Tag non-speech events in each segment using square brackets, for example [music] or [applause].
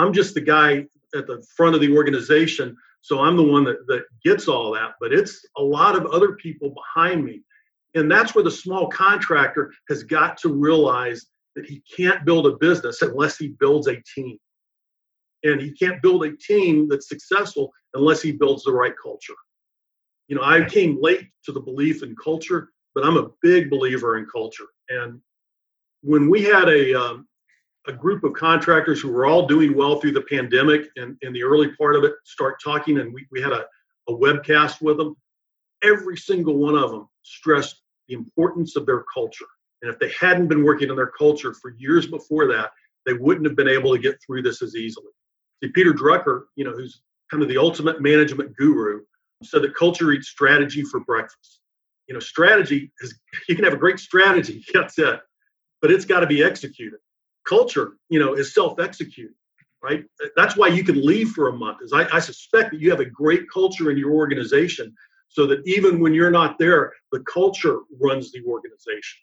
I'm just the guy at the front of the organization. So I'm the one that, that gets all that, but it's a lot of other people behind me. And that's where the small contractor has got to realize that he can't build a business unless he builds a team. And he can't build a team that's successful unless he builds the right culture. You know, I came late to the belief in culture, but I'm a big believer in culture. And when we had a um, a group of contractors who were all doing well through the pandemic and in the early part of it start talking and we, we had a, a webcast with them. Every single one of them stressed the importance of their culture. And if they hadn't been working on their culture for years before that they wouldn't have been able to get through this as easily. See peter drucker you know who's kind of the ultimate management guru said that culture eats strategy for breakfast. You know strategy is [laughs] you can have a great strategy [laughs] that's it but it's got to be executed culture, you know, is self-executing, right? That's why you can leave for a month. Is I, I suspect that you have a great culture in your organization, so that even when you're not there, the culture runs the organization.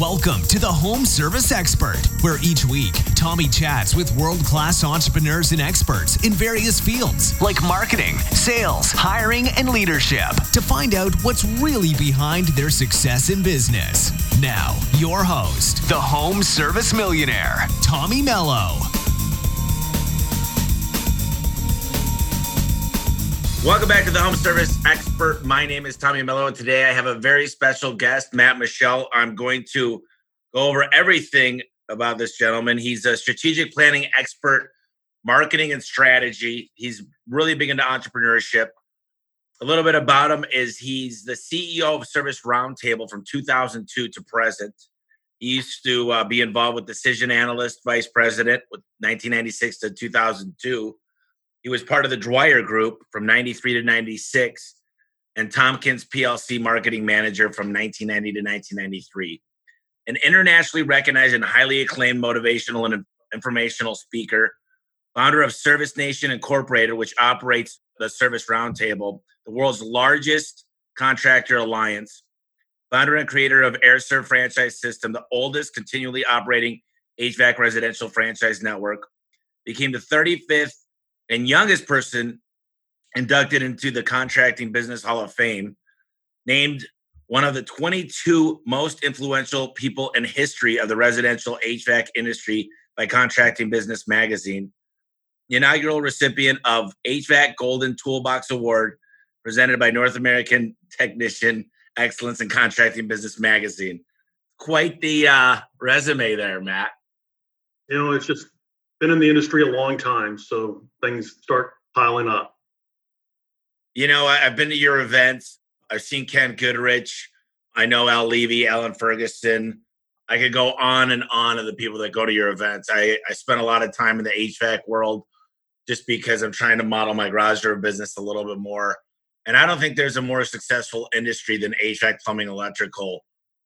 Welcome to the Home Service Expert, where each week Tommy chats with world class entrepreneurs and experts in various fields like marketing, sales, hiring, and leadership to find out what's really behind their success in business. Now, your host, the Home Service Millionaire, Tommy Mello. Welcome back to the Home Service Expert. My name is Tommy Mello, and today I have a very special guest, Matt Michel. I'm going to go over everything about this gentleman. He's a strategic planning expert, marketing and strategy. He's really big into entrepreneurship. A little bit about him is he's the CEO of Service Roundtable from 2002 to present. He used to uh, be involved with Decision Analyst Vice President with 1996 to 2002 he was part of the Dwyer Group from 93 to 96 and Tompkins PLC marketing manager from 1990 to 1993. An internationally recognized and highly acclaimed motivational and informational speaker, founder of Service Nation Incorporated, which operates the Service Roundtable, the world's largest contractor alliance, founder and creator of Aire Serv Franchise System, the oldest continually operating HVAC residential franchise network, became the 35th and youngest person inducted into the Contracting Business Hall of Fame, named one of the 22 most influential people in history of the residential HVAC industry by Contracting Business Magazine. Inaugural recipient of HVAC Golden Toolbox Award presented by North American Technician Excellence in Contracting Business Magazine. Quite the uh, resume there, Matt. You know, it's just been in the industry a long time, so things start piling up. You know, I've been to your events. I've seen Ken Goodrich. I know Al Levy, Alan Ferguson. I could go on and on of the people that go to your events. I, I spent a lot of time in the HVAC world just because I'm trying to model my garage door business a little bit more. And I don't think there's a more successful industry than HVAC, plumbing, electrical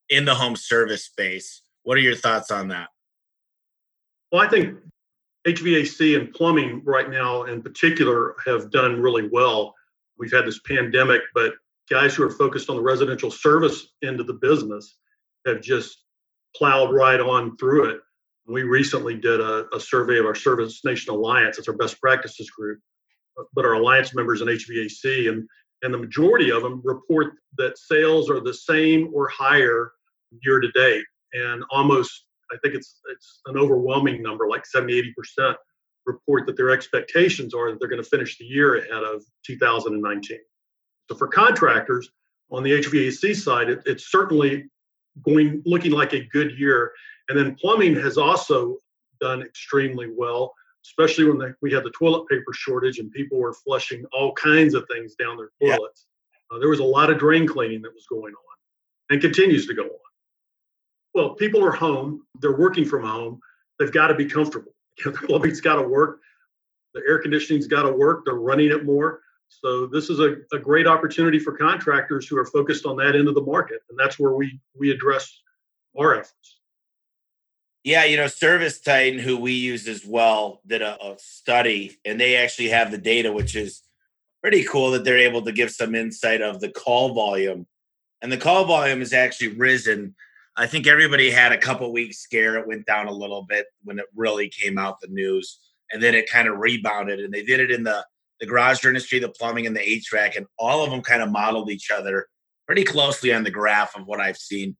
in the home service space. What are your thoughts on that? Well, I think HVAC and plumbing right now, in particular, have done really well. We've had this pandemic, but guys who are focused on the residential service end of the business have just plowed right on through it. We recently did a, a survey of our Service Nation Alliance. It's our best practices group, but our alliance members in HVAC, and and the majority of them report that sales are the same or higher year to date, and almost I think it's it's an overwhelming number, like 70, 80 percent report that their expectations are that they're going to finish the year ahead of 2019. So for contractors on the HVAC side, it, it's certainly going looking like a good year. And then plumbing has also done extremely well, especially when we had the toilet paper shortage and people were flushing all kinds of things down their toilets. Yeah. Uh, there was a lot of drain cleaning that was going on and continues to go on. Well, people are home, they're working from home, they've got to be comfortable. [laughs] the plumbing's got to work, the air conditioning's got to work, they're running it more. So this is a, a great opportunity for contractors who are focused on that end of the market. And that's where we we address our efforts. Yeah, you know, ServiceTitan, who we use as well, did a, a, study and they actually have the data, which is pretty cool that they're able to give some insight of the call volume. And the call volume has actually risen I think everybody had a couple weeks scare. It went down a little bit when it really came out the news. and then it kind of rebounded. And they did it in the the garage industry, the plumbing, and the HVAC, and all of them kind of modeled each other pretty closely on the graph of what I've seen.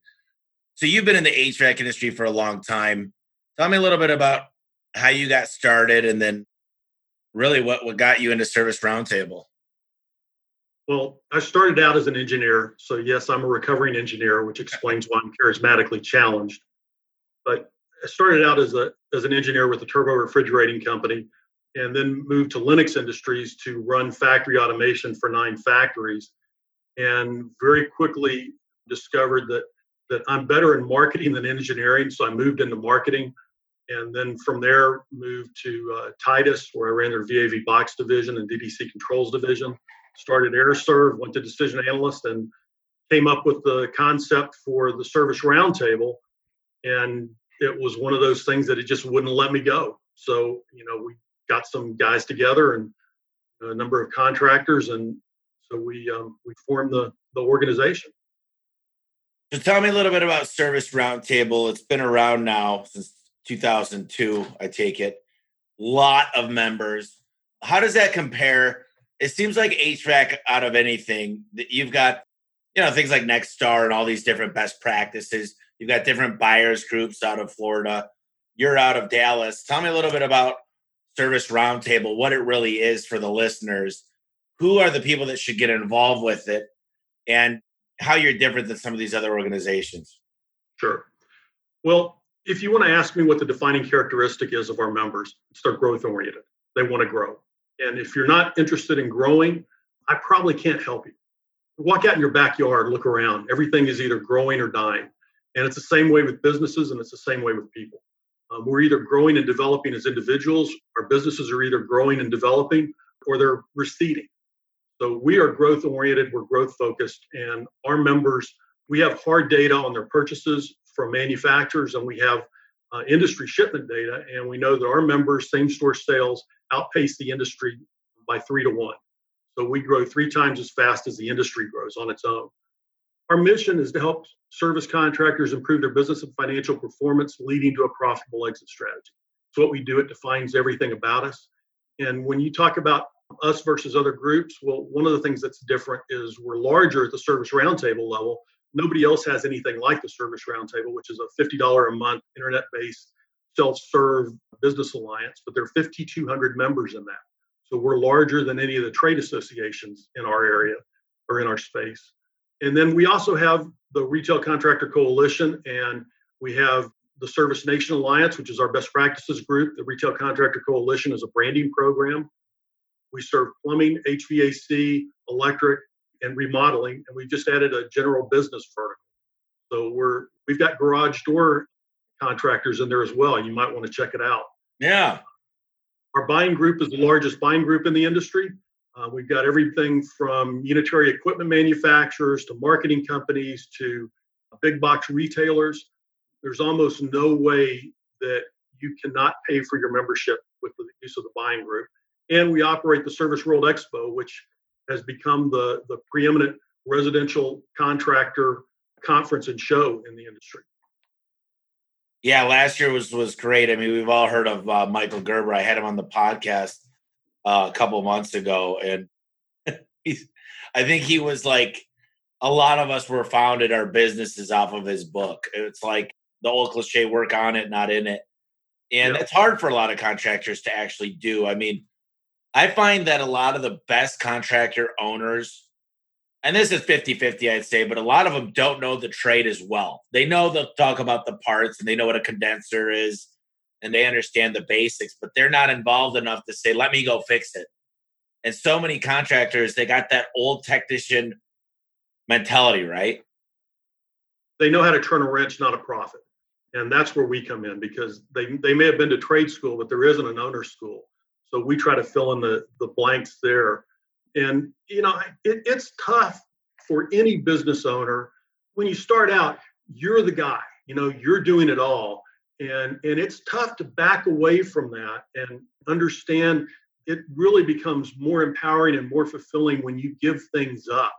So you've been in the HVAC industry for a long time. Tell me a little bit about how you got started, and then really what what got you into Service Roundtable. Well, I started out as an engineer. So, yes, I'm a recovering engineer, which explains why I'm charismatically challenged. But I started out as, a, as an engineer with a turbo refrigerating company and then moved to Lennox Industries to run factory automation for nine factories. And very quickly discovered that, that I'm better in marketing than engineering. So, I moved into marketing and then from there moved to uh, Titus, where I ran their VAV box division and DDC controls division started Aire Serv, went to decision analyst, and came up with the concept for the service roundtable. And it was one of those things that it just wouldn't let me go. So, you know, we got some guys together and a number of contractors, and so we um, we formed the the organization. So, tell me a little bit about Service Roundtable. It's been around now since 2002, I take it. Lot of members. How does that compare it seems like HVAC out of anything that you've got, you know, things like Nexstar and all these different best practices. You've got different buyers groups out of Florida. You're out of Dallas. Tell me a little bit about Service Roundtable, what it really is for the listeners. Who are the people that should get involved with it, and how you're different than some of these other organizations? Sure. Well, if you want to ask me what the defining characteristic is of our members, it's their growth oriented. They want to grow. And if you're not interested in growing, I probably can't help you. Walk out in your backyard, look around. Everything is either growing or dying. And it's the same way with businesses and it's the same way with people. Um, we're either growing and developing as individuals, our businesses are either growing and developing or they're receding. So we are growth oriented, we're growth focused, and our members, we have hard data on their purchases from manufacturers and we have uh, industry shipment data, and we know that our members' same store sales outpace the industry by three to one. So we grow three times as fast as the industry grows on its own. Our mission is to help service contractors improve their business and financial performance, leading to a profitable exit strategy. It's what we do. It defines everything about us. And when you talk about us versus other groups, well, one of the things that's different is we're larger at the service roundtable level. Nobody else has anything like the service roundtable, which is a $50 a month internet based self-serve business alliance, but there are 5,200 members in that. So we're larger than any of the trade associations in our area or in our space. And then we also have the Retail Contractor Coalition, and we have the Service Nation Alliance, which is our best practices group. The Retail Contractor Coalition is a branding program. We serve plumbing, HVAC, electric, and remodeling, and we just added a general business vertical. So we're we've got garage door contractors in there as well. You might want to check it out. Yeah. Our buying group is the largest buying group in the industry. Uh, we've got everything from unitary equipment manufacturers to marketing companies to big box retailers. There's almost no way that you cannot pay for your membership with the use of the buying group. And we operate the Service World Expo, which has become the, the preeminent residential contractor conference and show in the industry. Yeah, last year was was great. I mean, we've all heard of uh, Michael Gerber. I had him on the podcast uh, a couple months ago, and [laughs] he's. I think he was like a lot of us were founded our businesses off of his book. It's like the old cliche: work on it, not in it, and yep. it's hard for a lot of contractors to actually do. I mean, I find that a lot of the best contractor owners and this is 50 50, I'd say, but a lot of them don't know the trade as well. They know they'll talk about the parts and they know what a condenser is and they understand the basics, but they're not involved enough to say, let me go fix it. And so many contractors, they got that old technician mentality, right? They know how to turn a wrench, not a profit. And that's where we come in because they, they may have been to trade school, but there isn't an owner school. So we try to fill in the, the blanks there and, you know, it, it's tough for any business owner. When you start out, you're the guy, you know, you're doing it all. And, and it's tough to back away from that and understand it really becomes more empowering and more fulfilling when you give things up.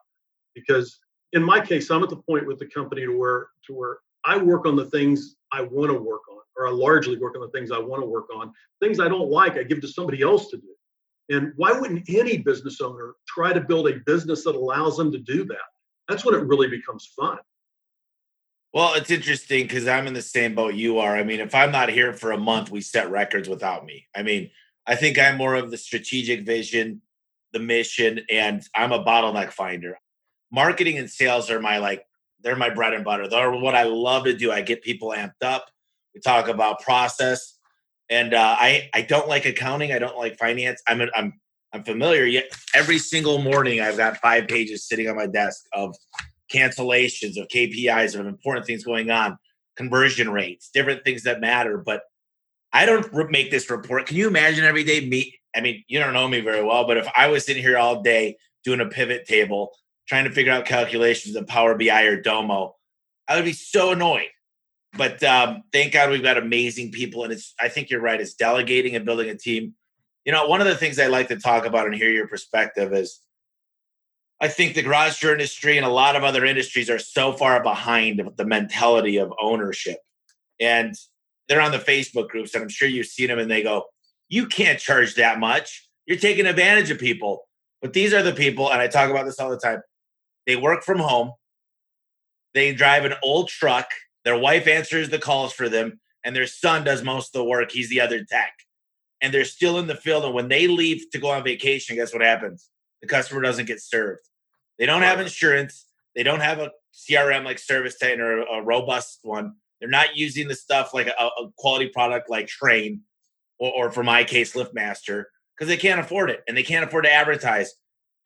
Because in my case, I'm at the point with the company to where to where I work on the things I want to work on, or I largely work on the things I want to work on. Things I don't like, I give to somebody else to do. And why wouldn't any business owner try to build a business that allows them to do that? That's when it really becomes fun. Well, it's interesting because I'm in the same boat you are. I mean, if I'm not here for a month, we set records without me. I mean, I think I'm more of the strategic vision, the mission, and I'm a bottleneck finder. Marketing and sales are my like, they're my bread and butter. They're what I love to do. I get people amped up. We talk about process, and uh, I I don't like accounting. I don't like finance. I'm I'm I'm familiar. Yet every single morning, I've got five pages sitting on my desk of cancellations, of KPIs, of important things going on, conversion rates, different things that matter. But I don't make this report. Can you imagine every day me? I mean, you don't know me very well, but if I was sitting here all day doing a pivot table, trying to figure out calculations in Power BI or Domo, I would be so annoyed. But um, thank God we've got amazing people, and it's. I think you're right. It's delegating and building a team. You know, one of the things I like to talk about and hear your perspective is I think the garage door industry and a lot of other industries are so far behind the mentality of ownership. And they're on the Facebook groups, and I'm sure you've seen them, and they go, You can't charge that much. You're taking advantage of people. But these are the people, and I talk about this all the time. They work from home, they drive an old truck, their wife answers the calls for them, and their son does most of the work. He's the other tech. And they're still in the field. And when they leave to go on vacation, guess what happens? The customer doesn't get served. They don't have insurance. They don't have a CRM like ServiceTitan or a robust one. They're not using the stuff like a, a quality product like Trane or, or for my case, LiftMaster, because they can't afford it and they can't afford to advertise.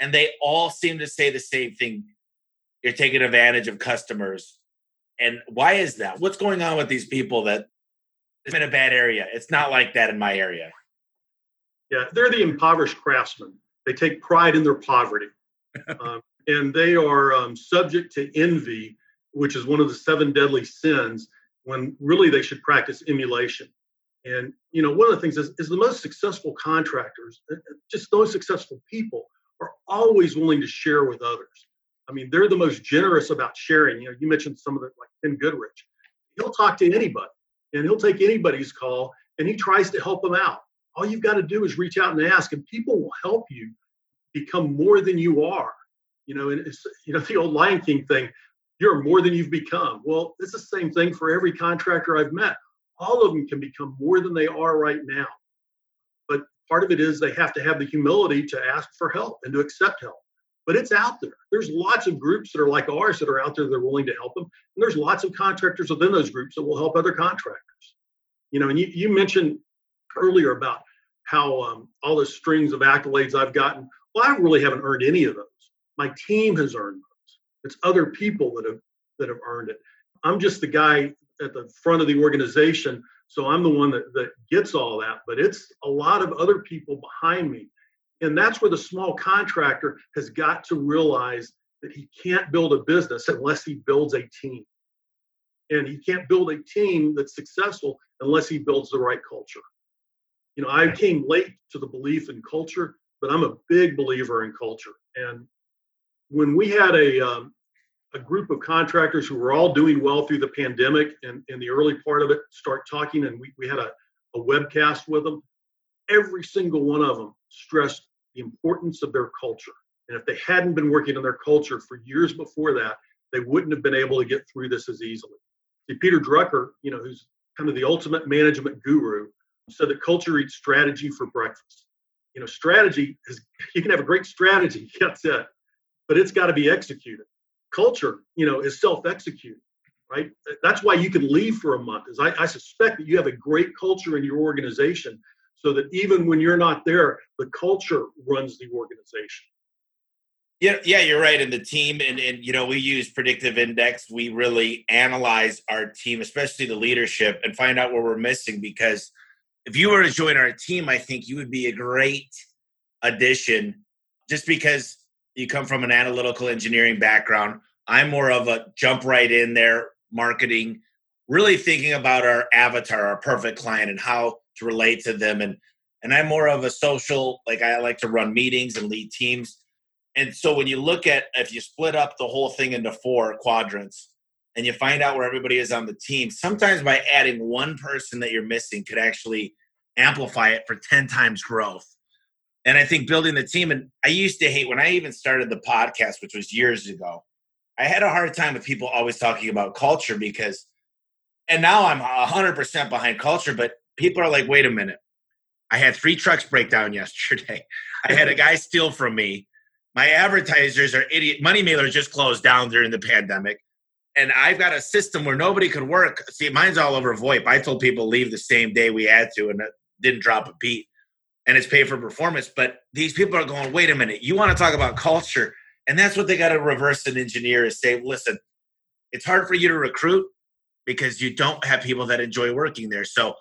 And they all seem to say the same thing. You're taking advantage of customers. And why is that? What's going on with these people that it's in a bad area? It's not like that in my area. Yeah, they're the impoverished craftsmen. They take pride in their poverty. [laughs] um, and they are um, subject to envy, which is one of the seven deadly sins, when really they should practice emulation. And you know, one of the things is, is the most successful contractors, uh, uh, just those successful people, are always willing to share with others. I mean, they're the most generous about sharing. You know, you mentioned some of the like Ken Goodrich. He'll talk to anybody, and he'll take anybody's call, and he tries to help them out. All you've got to do is reach out and ask, and people will help you become more than you are. You know, and it's you know [laughs] the old Lion King thing. You're more than you've become. Well, it's the same thing for every contractor I've met. All of them can become more than they are right now. But part of it is they have to have the humility to ask for help and to accept help. But it's out there. There's lots of groups that are like ours that are out there that are willing to help them. And there's lots of contractors within those groups that will help other contractors. You know, and you, you mentioned earlier about how um, all the strings of accolades I've gotten. Well, I really haven't earned any of those. My team has earned those. It's other people that have that have earned it. I'm just the guy at the front of the organization, so I'm the one that, that gets all that. But it's a lot of other people behind me. And that's where the small contractor has got to realize that he can't build a business unless he builds a team. And he can't build a team that's successful unless he builds the right culture. You know, I came late to the belief in culture, but I'm a big believer in culture. And when we had a um, a group of contractors who were all doing well through the pandemic and in the early part of it start talking and we, we had a, a webcast with them every single one of them stressed the importance of their culture and if they hadn't been working on their culture for years before that they wouldn't have been able to get through this as easily see peter drucker you know who's kind of the ultimate management guru said that culture eats strategy for breakfast you know strategy is [laughs] you can have a great strategy [laughs] that's it but it's got to be executed. Culture, you know, is self-executed, right? That's why you can leave for a month. Is I, I suspect that you have a great culture in your organization, so that even when you're not there, the culture runs the organization. Yeah, yeah, you're right. And the team, and, and you know, we use predictive index. We really analyze our team, especially the leadership, and find out where we're missing. Because if you were to join our team, I think you would be a great addition. Just because you come from an analytical engineering background. I'm more of a jump right in there, marketing, really thinking about our avatar, our perfect client, and how to relate to them. And and I'm more of a social, like I like to run meetings and lead teams. And so when you look at if you split up the whole thing into four quadrants, and you find out where everybody is on the team, sometimes by adding one person that you're missing could actually amplify it for 10 times growth. And I think building the team, and I used to hate when I even started the podcast, which was years ago, I had a hard time with people always talking about culture because, and now I'm 100% behind culture, but people are like, wait a minute. I had three trucks break down [laughs] yesterday. I had a [laughs] guy steal from me. My advertisers are idiot. Money Mailer just closed down during the pandemic and I've got a system where nobody could work. See, mine's all over VoIP. I told people leave the same day we had to, and it didn't drop a beat. And it's pay for performance. But these people are going, wait a minute, you want to talk about culture? And that's what they got to reverse and engineer is say, listen, it's hard for you to recruit because you don't have people that enjoy working there. So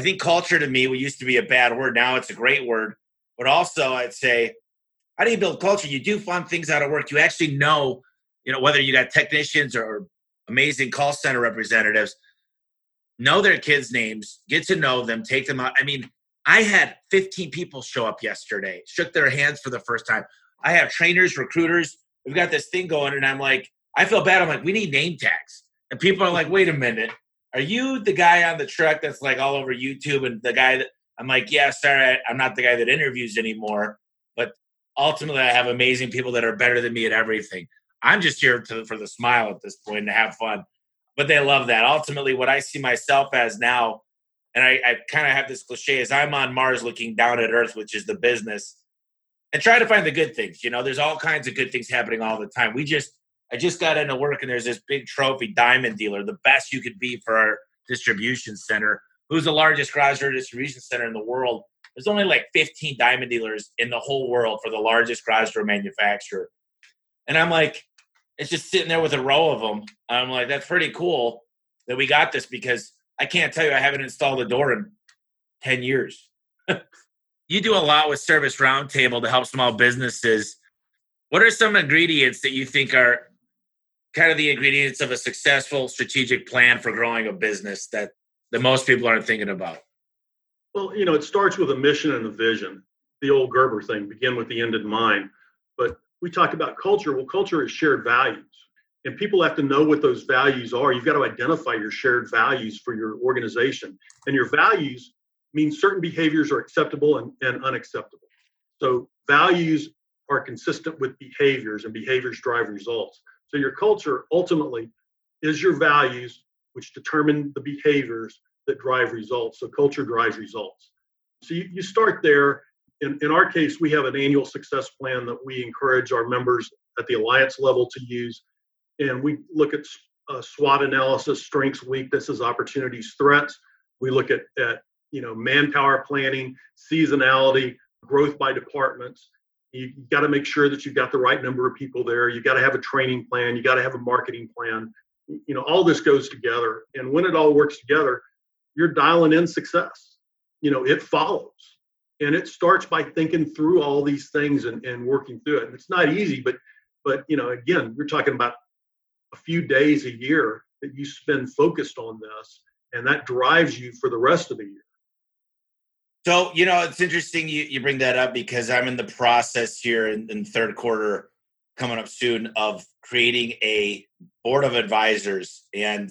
I think culture to me, used to be a bad word. Now it's a great word. But also, I'd say, how do you build culture? You do fun things out of work. You actually know you know, whether you got technicians or amazing call center representatives, know their kids' names, get to know them, take them out. I mean, I had 15 people show up yesterday, shook their hands for the first time. I have trainers, recruiters. We've got this thing going, and I'm like, I feel bad. I'm like, we need name tags. And people are like, wait a minute. Are you the guy on the truck that's like all over YouTube and the guy that I'm like, yeah, sorry, I'm not the guy that interviews anymore. But ultimately, I have amazing people that are better than me at everything. I'm just here to, for the smile at this point and to have fun. But they love that. Ultimately, what I see myself as now, and I, I kind of have this cliche, is I'm on Mars looking down at Earth, which is the business, and try to find the good things. You know, there's all kinds of good things happening all the time. We just, I just got into work, and there's this big trophy diamond dealer, the best you could be for our distribution center, who's the largest garage door distribution center in the world. There's only like 15 diamond dealers in the whole world for the largest garage door manufacturer. And I'm like, it's just sitting there with a row of them. I'm like, that's pretty cool that we got this because I can't tell you I haven't installed a door in 10 years. [laughs] you do a lot with Service Roundtable to help small businesses. What are some ingredients that you think are kind of the ingredients of a successful strategic plan for growing a business that, that most people aren't thinking about? Well, you know, it starts with a mission and a vision. The old Gerber thing, begin with the end in mind. But we talk about culture. Well, culture is shared values. And people have to know what those values are. You've got to identify your shared values for your organization. And your values mean certain behaviors are acceptable and, and unacceptable. So values are consistent with behaviors, and behaviors drive results. So your culture ultimately is your values, which determine the behaviors that drive results. So culture drives results. So you, you start there in, in our case, we have an annual success plan that we encourage our members at the alliance level to use. And we look at uh, SWOT analysis, strengths, weaknesses, opportunities, threats. We look at, at you know manpower planning, seasonality, growth by departments. You, got to make sure that you've got the right number of people there. You got to have a training plan. You got to have a marketing plan. You know, all this goes together. And when it all works together, you're dialing in success. You know, it follows and it starts by thinking through all these things and, and working through it and it's not easy but but you know again we're talking about a few days a year that you spend focused on this and that drives you for the rest of the year so you know it's interesting you, you bring that up because i'm in the process here in, in third quarter coming up soon of creating a board of advisors and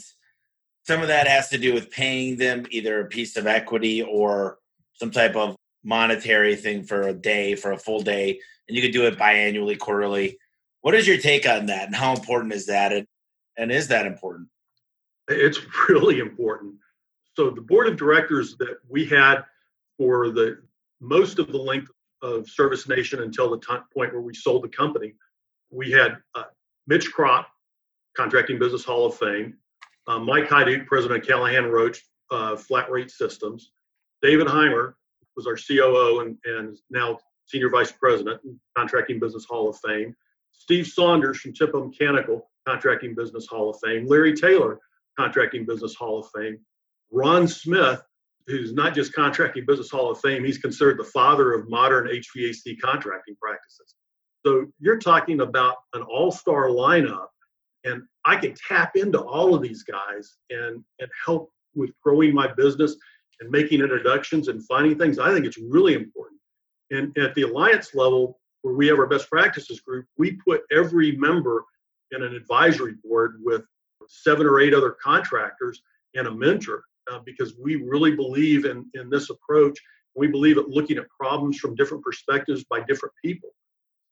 some of that has to do with paying them either a piece of equity or some type of monetary thing for a day, for a full day, and you could do it biannually, quarterly. What is your take on that, and how important is that? And, and is that important? It's [laughs] really important. So the board of directors that we had for the most of the length of Service Nation until the time, point where we sold the company, we had uh, Mitch Crop, Contracting Business Hall of Fame, uh, Mike Hajduk, President of Callahan Roach uh, Flat Rate Systems, David Heimer, was our COO and, and now Senior Vice President, Contracting Business Hall of Fame. Steve Saunders from Tempo Mechanical, Contracting Business Hall of Fame. Larry Taylor, Contracting Business Hall of Fame. Ron Smith, who's not just Contracting Business Hall of Fame, he's considered the father of modern HVAC contracting practices. So you're talking about an all-star lineup, and I can tap into all of these guys and and help with growing my business and making introductions and finding things. I think it's really important. And at the alliance level, where we have our best practices group, we put every member in an advisory board with seven or eight other contractors and a mentor uh, because we really believe in, in this approach. We believe at looking at problems from different perspectives by different people.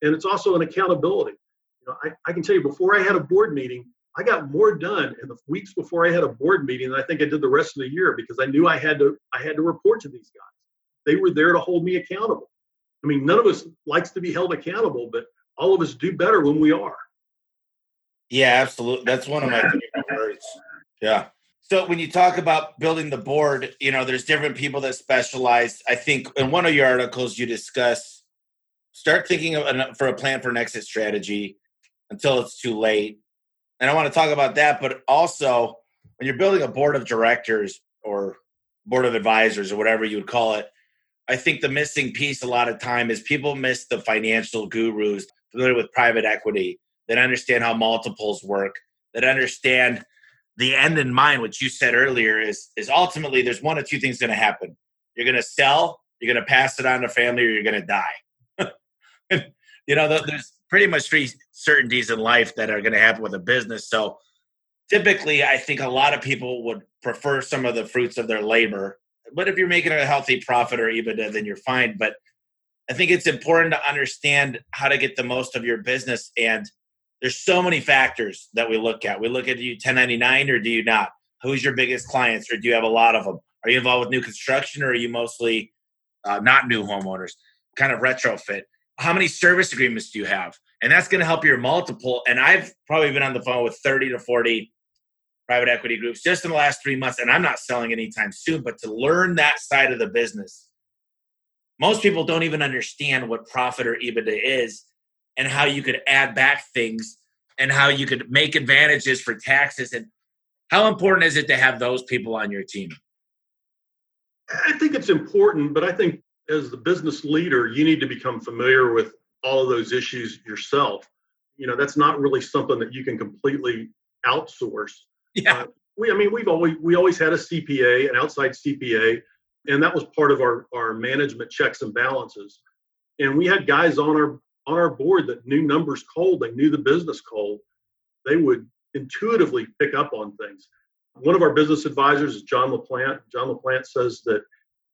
And it's also an accountability. You know, I, I can tell you before I had a board meeting, I got more done in the weeks before I had a board meeting than I think I did the rest of the year because I knew I had to I had to report to these guys. They were there to hold me accountable. I mean, none of us likes to be held accountable, but all of us do better when we are. Yeah, absolutely. That's one of my favorite words. Yeah. So when you talk about building the board, you know, there's different people that specialize. I think in one of your articles you discuss start thinking an, for a plan for an exit strategy until it's too late. And I want to talk about that, but also when you're building a board of directors or board of advisors or whatever you would call it, I think the missing piece a lot of time is people miss the financial gurus familiar with private equity that understand how multiples work, that understand the end in mind, which you said earlier, is is ultimately there's one of two things going to happen. You're going to sell, you're going to pass it on to family, or you're going to die. [laughs] you know, there's pretty much three certainties in life that are going to happen with a business. So typically, I think a lot of people would prefer some of the fruits of their labor. But if you're making a healthy profit or EBITDA, then you're fine. But I think it's important to understand how to get the most of your business and there's so many factors that we look at. We look at do you 1099 or do you not? Who's your biggest clients or do you have a lot of them? Are you involved with new construction or are you mostly uh, not new homeowners? Kind of retrofit. How many service agreements do you have? And that's going to help your multiple. And I've probably been on the phone with 30 to 40 private equity groups just in the last three months. And I'm not selling anytime soon, but to learn that side of the business, most people don't even understand what profit or EBITDA is and how you could add back things and how you could make advantages for taxes and how important is it to have those people on your team? I think it's important but i think as the business leader you need to become familiar with all of those issues yourself. You know that's not really something that you can completely outsource. Yeah. Uh, we i mean we've always we always had a cpa an outside cpa and that was part of our our management checks and balances. And we had guys on our on our board that knew numbers cold, they knew the business cold, they would intuitively pick up on things. One of our business advisors is John LaPlante. John LaPlante says that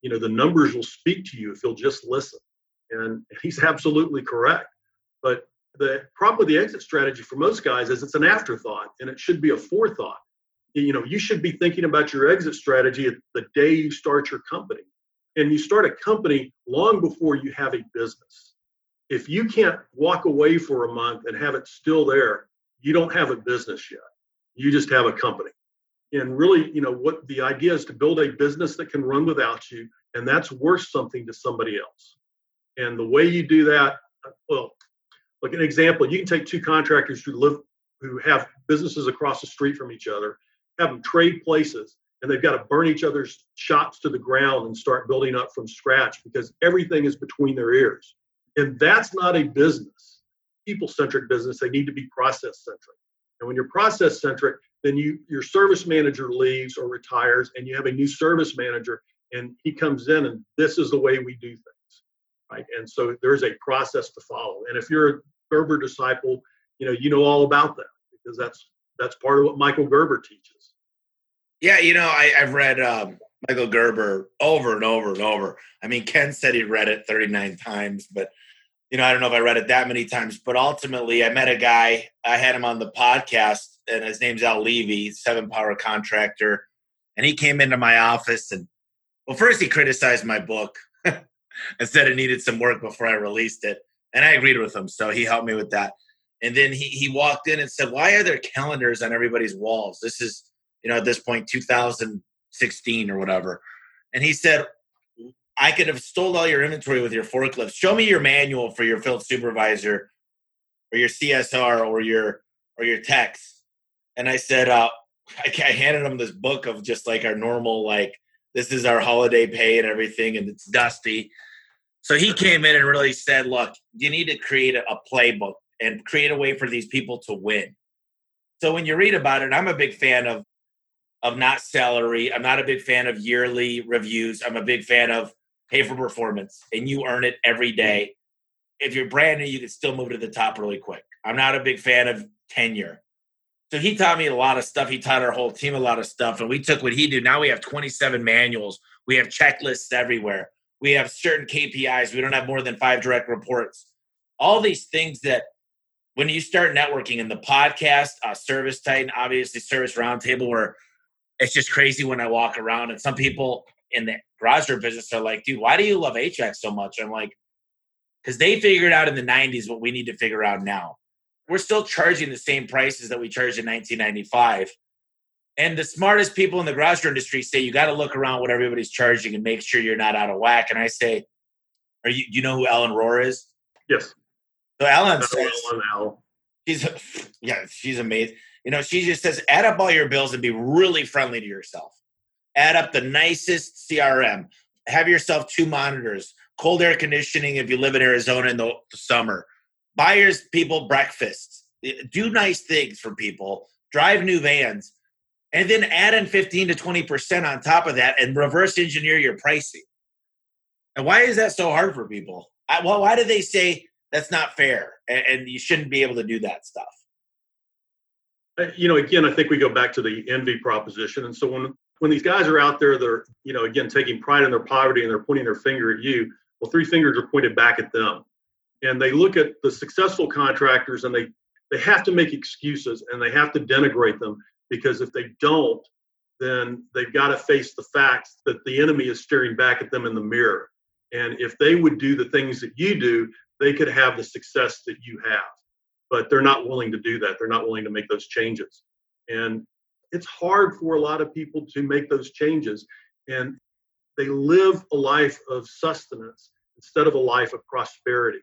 you know the numbers will speak to you if you'll just listen, and [laughs] he's absolutely correct. But the problem with the exit strategy for most guys is it's an afterthought, and it should be a forethought. You know, you should be thinking about your exit strategy the day you start your company, and you start a company long before you have a business if you can't walk away for a month and have it still there, you don't have a business yet. You just have a company. And really, you know, what the idea is to build a business that can run without you, and that's worth something to somebody else. And the way you do that, well, like an example, you can take two contractors who live who have businesses across the street from each other, have them trade places, and they've got to burn each other's shops to the ground and start building up from scratch because everything is between their ears. And that's not a business, people centric business. They need to be process centric. And when you're process centric, then you your service manager leaves or retires and you have a new service manager and he comes in and this is the way we do things. Right. And so there's a process to follow. And if you're a Gerber disciple, you know, you know all about that because that's that's part of what Michael Gerber teaches. Yeah, you know, I, have read um, Michael Gerber over and over and over. I mean, Ken said he read it 39 times, but you know, I don't know if I read it that many times, but ultimately I met a guy, I had him on the podcast, and his name's Al Levy, seven power contractor. And he came into my office and well, first he criticized my book [laughs] and said it needed some work before I released it. And I agreed with him. So he helped me with that. And then he, he walked in and said, Why are there calendars on everybody's walls? This is, you know, at this point, 2016 or whatever. And he said, I could have stole all your inventory with your forklift. Show me your manual for your field supervisor or your CSR or your or your techs. And I said, uh, I, I handed him this book of just like our normal, like this is our holiday pay and everything, and it's dusty. So he came in and really said, look, you need to create a playbook and create a way for these people to win. So when you read about it, I'm a big fan of of not salary. I'm not a big fan of yearly reviews. I'm a big fan of pay for performance, and you earn it every day. If you're brand new, you can still move to the top really quick. I'm not a big fan of tenure. So he taught me a lot of stuff. He taught our whole team a lot of stuff. And we took what he did. Now we have 27 manuals. We have checklists everywhere. We have certain KPIs. We don't have more than five direct reports. All these things that when you start networking in the podcast, uh, ServiceTitan, obviously Service Roundtable, where it's just crazy when I walk around and some people in the garage door business are like, dude, why do you love HVAC so much? I'm like, because they figured out in the 90s what we need to figure out now we're still charging the same prices that we charged in 1995. And the smartest people in the garage door industry say you got to look around what everybody's charging and make sure you're not out of whack. And I say, "Are you? Do you know who Ellen Rohr is?" Yes. So Ellen says, "She's [laughs] yeah, she's amazing." You know, she just says, "Add up all your bills and be really friendly to yourself. Add up the nicest CRM. Have yourself two monitors, cold air conditioning if you live in Arizona in the summer." buyers people breakfasts, eh, do nice things for people, drive new vans, and then add in 15 to 20% on top of that and reverse engineer your pricing. And why is that so hard for people? I, well, why do they say that's not fair and, and you shouldn't be able to do that stuff? Uh, you know, again, I think we go back to the envy proposition. And so when when these guys are out there, they're you know again taking pride in their poverty and they're pointing their finger at you. Well, three fingers are pointed back at them and they look at the successful contractors and they they have to make excuses and they have to denigrate them because if they don't then they've got to face the facts that the enemy is staring back at them in the mirror and if they would do the things that you do they could have the success that you have but they're not willing to do that they're not willing to make those changes and it's hard for a lot of people to make those changes and they live a life of sustenance instead of a life of prosperity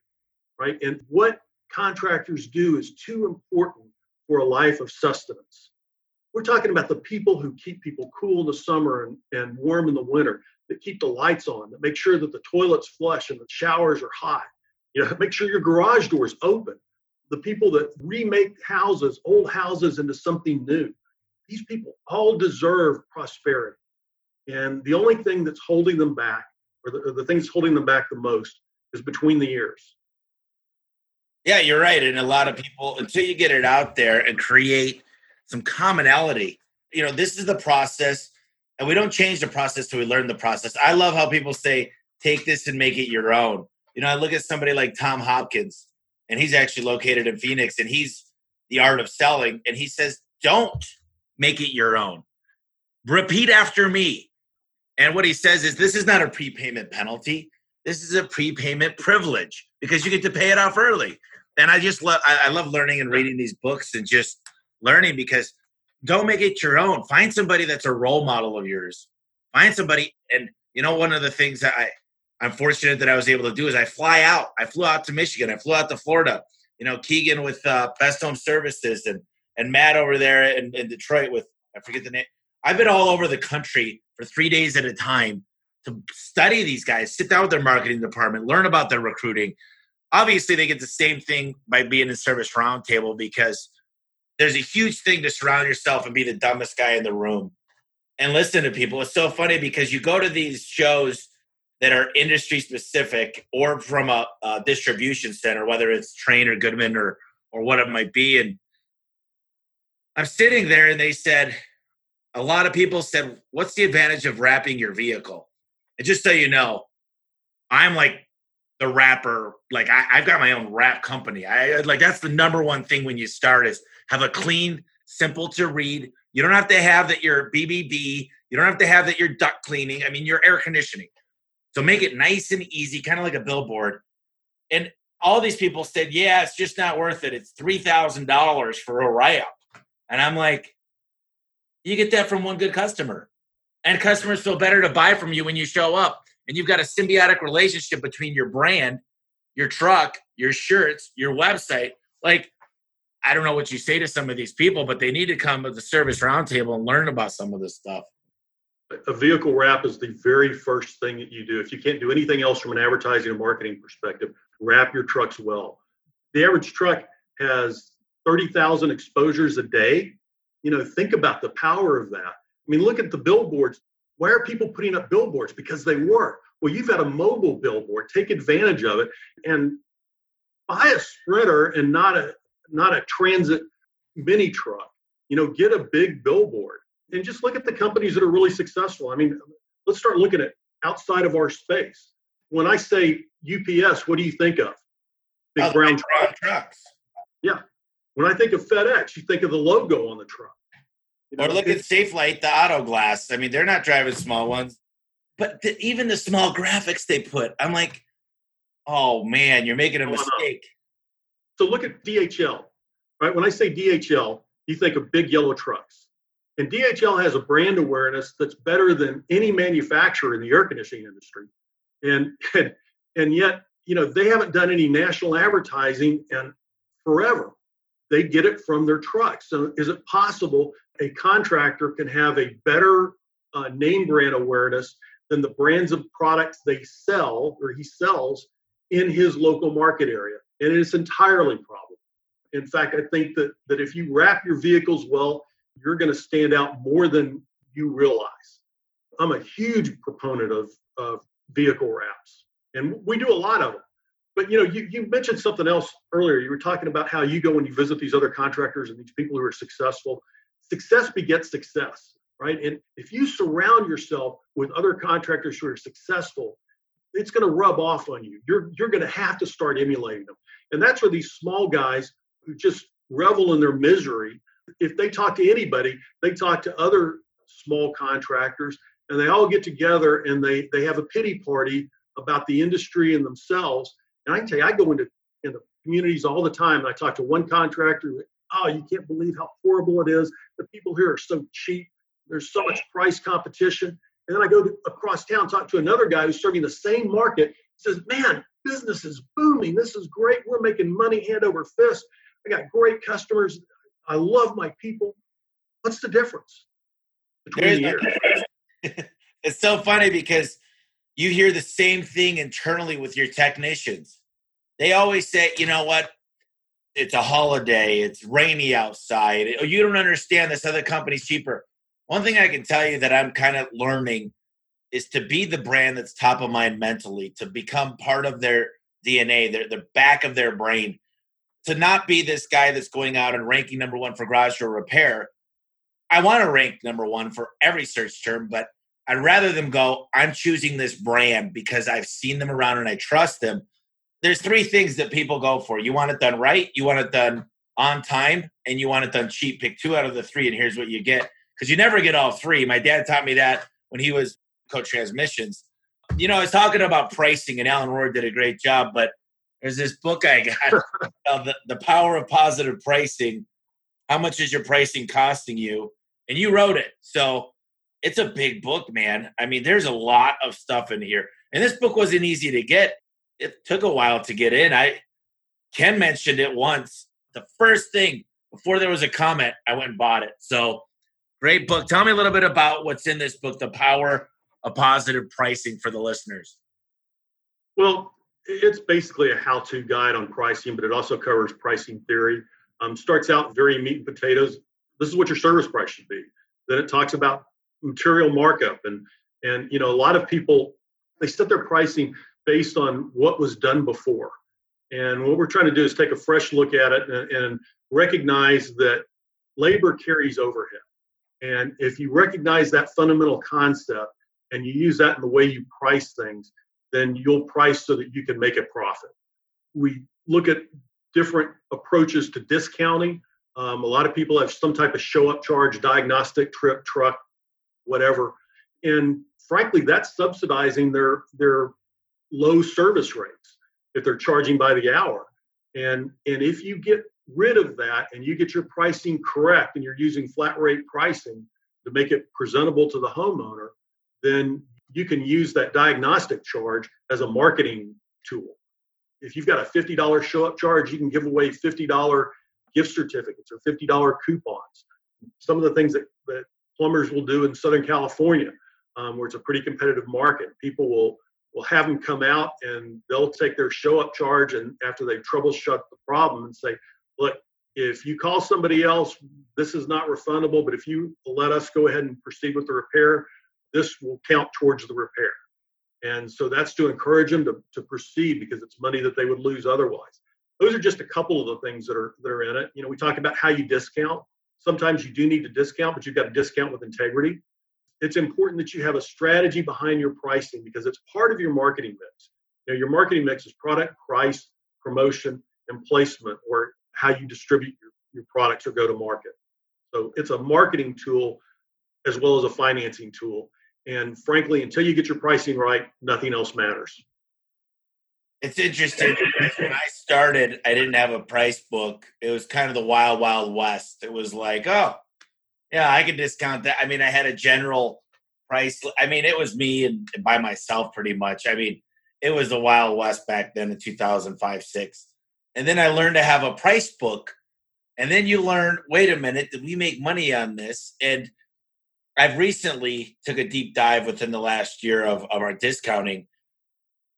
right? And what contractors do is too important for a life of sustenance. We're talking about the people who keep people cool in the summer and, and warm in the winter, that keep the lights on, that make sure that the toilets flush and the showers are hot. You know, make sure your garage doors open. The people that remake houses, old houses into something new. These people all deserve prosperity. And the only thing that's holding them back, or the, or the thing that's holding them back the most, is between the ears. Yeah, you're right. And a lot of people, until you get it out there and create some commonality, you know, this is the process. And we don't change the process till we learn the process. I love how people say, take this and make it your own. You know, I look at somebody like Tom Hopkins, and he's actually located in Phoenix, and he's the art of selling. And he says, don't make it your own. Repeat after me. And what he says is, this is not a prepayment penalty. This is a prepayment privilege because you get to pay it off early and I just love I, I love learning and reading these books and just learning because don't make it your own. Find somebody that's a role model of yours. Find somebody, and you know, one of the things that I I'm fortunate that I was able to do is I fly out. I flew out to Michigan. I flew out to Florida. You know, Keegan with uh, Best Home Services and and Matt over there in, in Detroit with I forget the name. I've been all over the country for three days at a time to study these guys, sit down with their marketing department, learn about their recruiting, obviously they get the same thing by being in service roundtable because there's a huge thing to surround yourself and be the dumbest guy in the room and listen to people. It's so funny because you go to these shows that are industry specific or from a, a distribution center, whether it's Trane or Goodman or or what it might be, and I'm sitting there and they said, a lot of people said, "What's the advantage of wrapping your vehicle?" And just so you know, I'm like the wrapper. Like I, have got my own wrap company. I like that's the number one thing when you start is have a clean, simple to read. You don't have to have that your BBB. You don't have to have that your duct cleaning. I mean, your air conditioning. So make it nice and easy, kind of like a billboard. And all these people said, "Yeah, it's just not worth it. It's three thousand dollars for a write up." And I'm like, "You get that from one good customer." And customers feel better to buy from you when you show up and you've got a symbiotic relationship between your brand, your truck, your shirts, your website. Like, I don't know what you say to some of these people, but they need to come to the service roundtable and learn about some of this stuff. A vehicle wrap is the very first thing that you do. If you can't do anything else from an advertising and marketing perspective, wrap your trucks well. The average truck has 30,000 exposures a day. You know, think about the power of that. I mean, look at the billboards why are people putting up billboards? Because they work. Well, you've got a mobile billboard. Take advantage of it and buy a sprinter and not a not a transit mini truck. You know, get a big billboard and just look at the companies that are really successful. I mean, let's start looking at outside of our space. When I say UPS, what do you think of? Big oh, brown, truck. trucks. Yeah. When I think of FedEx, you think of the logo on the truck. You know, or look at Safelite, the auto glass. I mean, they're not driving small ones, but the, even the small graphics they put, I'm like, oh man, you're making a mistake. So look at DHL, right? When I say DHL, you think of big yellow trucks. And DHL has a brand awareness that's better than any manufacturer in the air conditioning industry. And, and, [laughs] and yet, you know, they haven't done any national advertising and forever. They get it from their trucks. So is it possible a contractor can have a better uh, name brand awareness than the brands of products they sell or he sells in his local market area? And it's entirely probable. In fact, I think that, that if you wrap your vehicles well you're going to stand out more than you realize. I'm a huge proponent of, of vehicle wraps, and we do a lot of them. But you know, you, you mentioned something else earlier. You were talking about how you go and you visit these other contractors and these people who are successful. Success begets success, right? And if you surround yourself with other contractors who are successful, it's going to rub off on you. You're you're going to have to start emulating them, and that's where these small guys who just revel in their misery if they talk to anybody, they talk to other small contractors and they all get together and they they have a pity party about the industry and themselves. And I can tell you, I go into in the communities all the time and I talk to one contractor, oh, you can't believe how horrible it is. The people here are so cheap. There's so much price competition. And then I go to, across town, talk to another guy who's serving the same market. He says, man, business is booming. This is great. We're making money hand over fist. I got great customers. I love my people. What's the difference between years? [laughs] it's so funny because you hear the same thing internally with your technicians. They always say, you know what? It's a holiday. It's rainy outside. Oh, you don't understand this other company's cheaper. One thing I can tell you that I'm kind of learning is to be the brand that's top of mind mentally, to become part of their DNA, their the back of their brain to not be this guy that's going out and ranking number one for garage door repair. I want to rank number one for every search term, but I'd rather them go, I'm choosing this brand because I've seen them around and I trust them. There's three things that people go for. You want it done right, you want it done on time, and you want it done cheap. Pick two out of the three, and here's what you get. Because you never get all three. My dad taught me that when he was coach transmissions. You know, I was talking about pricing, and Alan Rohr did a great job, but there's this book I got, [laughs] uh, the, the Power of Positive Pricing. How much is your pricing costing you? And you wrote it. So it's a big book, man. I mean, there's a lot of stuff in here. And this book wasn't easy to get. It took a while to get in. I Ken mentioned it once. The first thing before there was a comment, I went and bought it. So great book. Tell me a little bit about what's in this book, The Power of Positive Pricing for the listeners. Well, it's basically a how-to guide on pricing, but it also covers pricing theory. Um, starts out very meat and potatoes. This is what your service price should be. Then it talks about material markup and and you know a lot of people they set their pricing based on what was done before. And what we're trying to do is take a fresh look at it and, and recognize that labor carries overhead. And if you recognize that fundamental concept and you use that in the way you price things, then you'll price so that you can make a profit. We look at different approaches to discounting. Um, a lot of people have some type of show up charge, diagnostic trip, truck, whatever. And frankly, that's subsidizing their their low service rates if they're charging by the hour. And and if you get rid of that and you get your pricing correct and you're using flat rate pricing to make it presentable to the homeowner, then you can use that diagnostic charge as a marketing tool. If you've got a $50 show up charge, you can give away $50 gift certificates or $50 coupons. Some of the things that, that plumbers will do in Southern California, um, where it's a pretty competitive market, people will will have them come out and they'll take their show up charge and after they troubleshoot the problem and say, look, if you call somebody else, this is not refundable, but if you let us go ahead and proceed with the repair, this will count towards the repair. And so that's to encourage them to, to proceed because it's money that they would lose otherwise. Those are just a couple of the things that are that are in it. You know, we talk about how you discount. sometimes you do need to discount, but you've got to discount with integrity. It's important that you have a strategy behind your pricing because it's part of your marketing mix. You know, your marketing mix is product, price, promotion, and placement, or how you distribute your, your products or go to market. So it's a marketing tool as well as a financing tool. And frankly, until you get your pricing right, nothing else matters. It's interesting. when I started, I didn't have a price book. It was kind of the wild, wild west. It was like, oh, yeah, I can discount that. I mean, I had a general price. I mean, it was me and by myself pretty much. I mean, it was the wild west back then in 2005, six. And then I learned to have a price book. And then you learn, wait a minute, did we make money on this? And I've recently took a deep dive within the last year of, of our discounting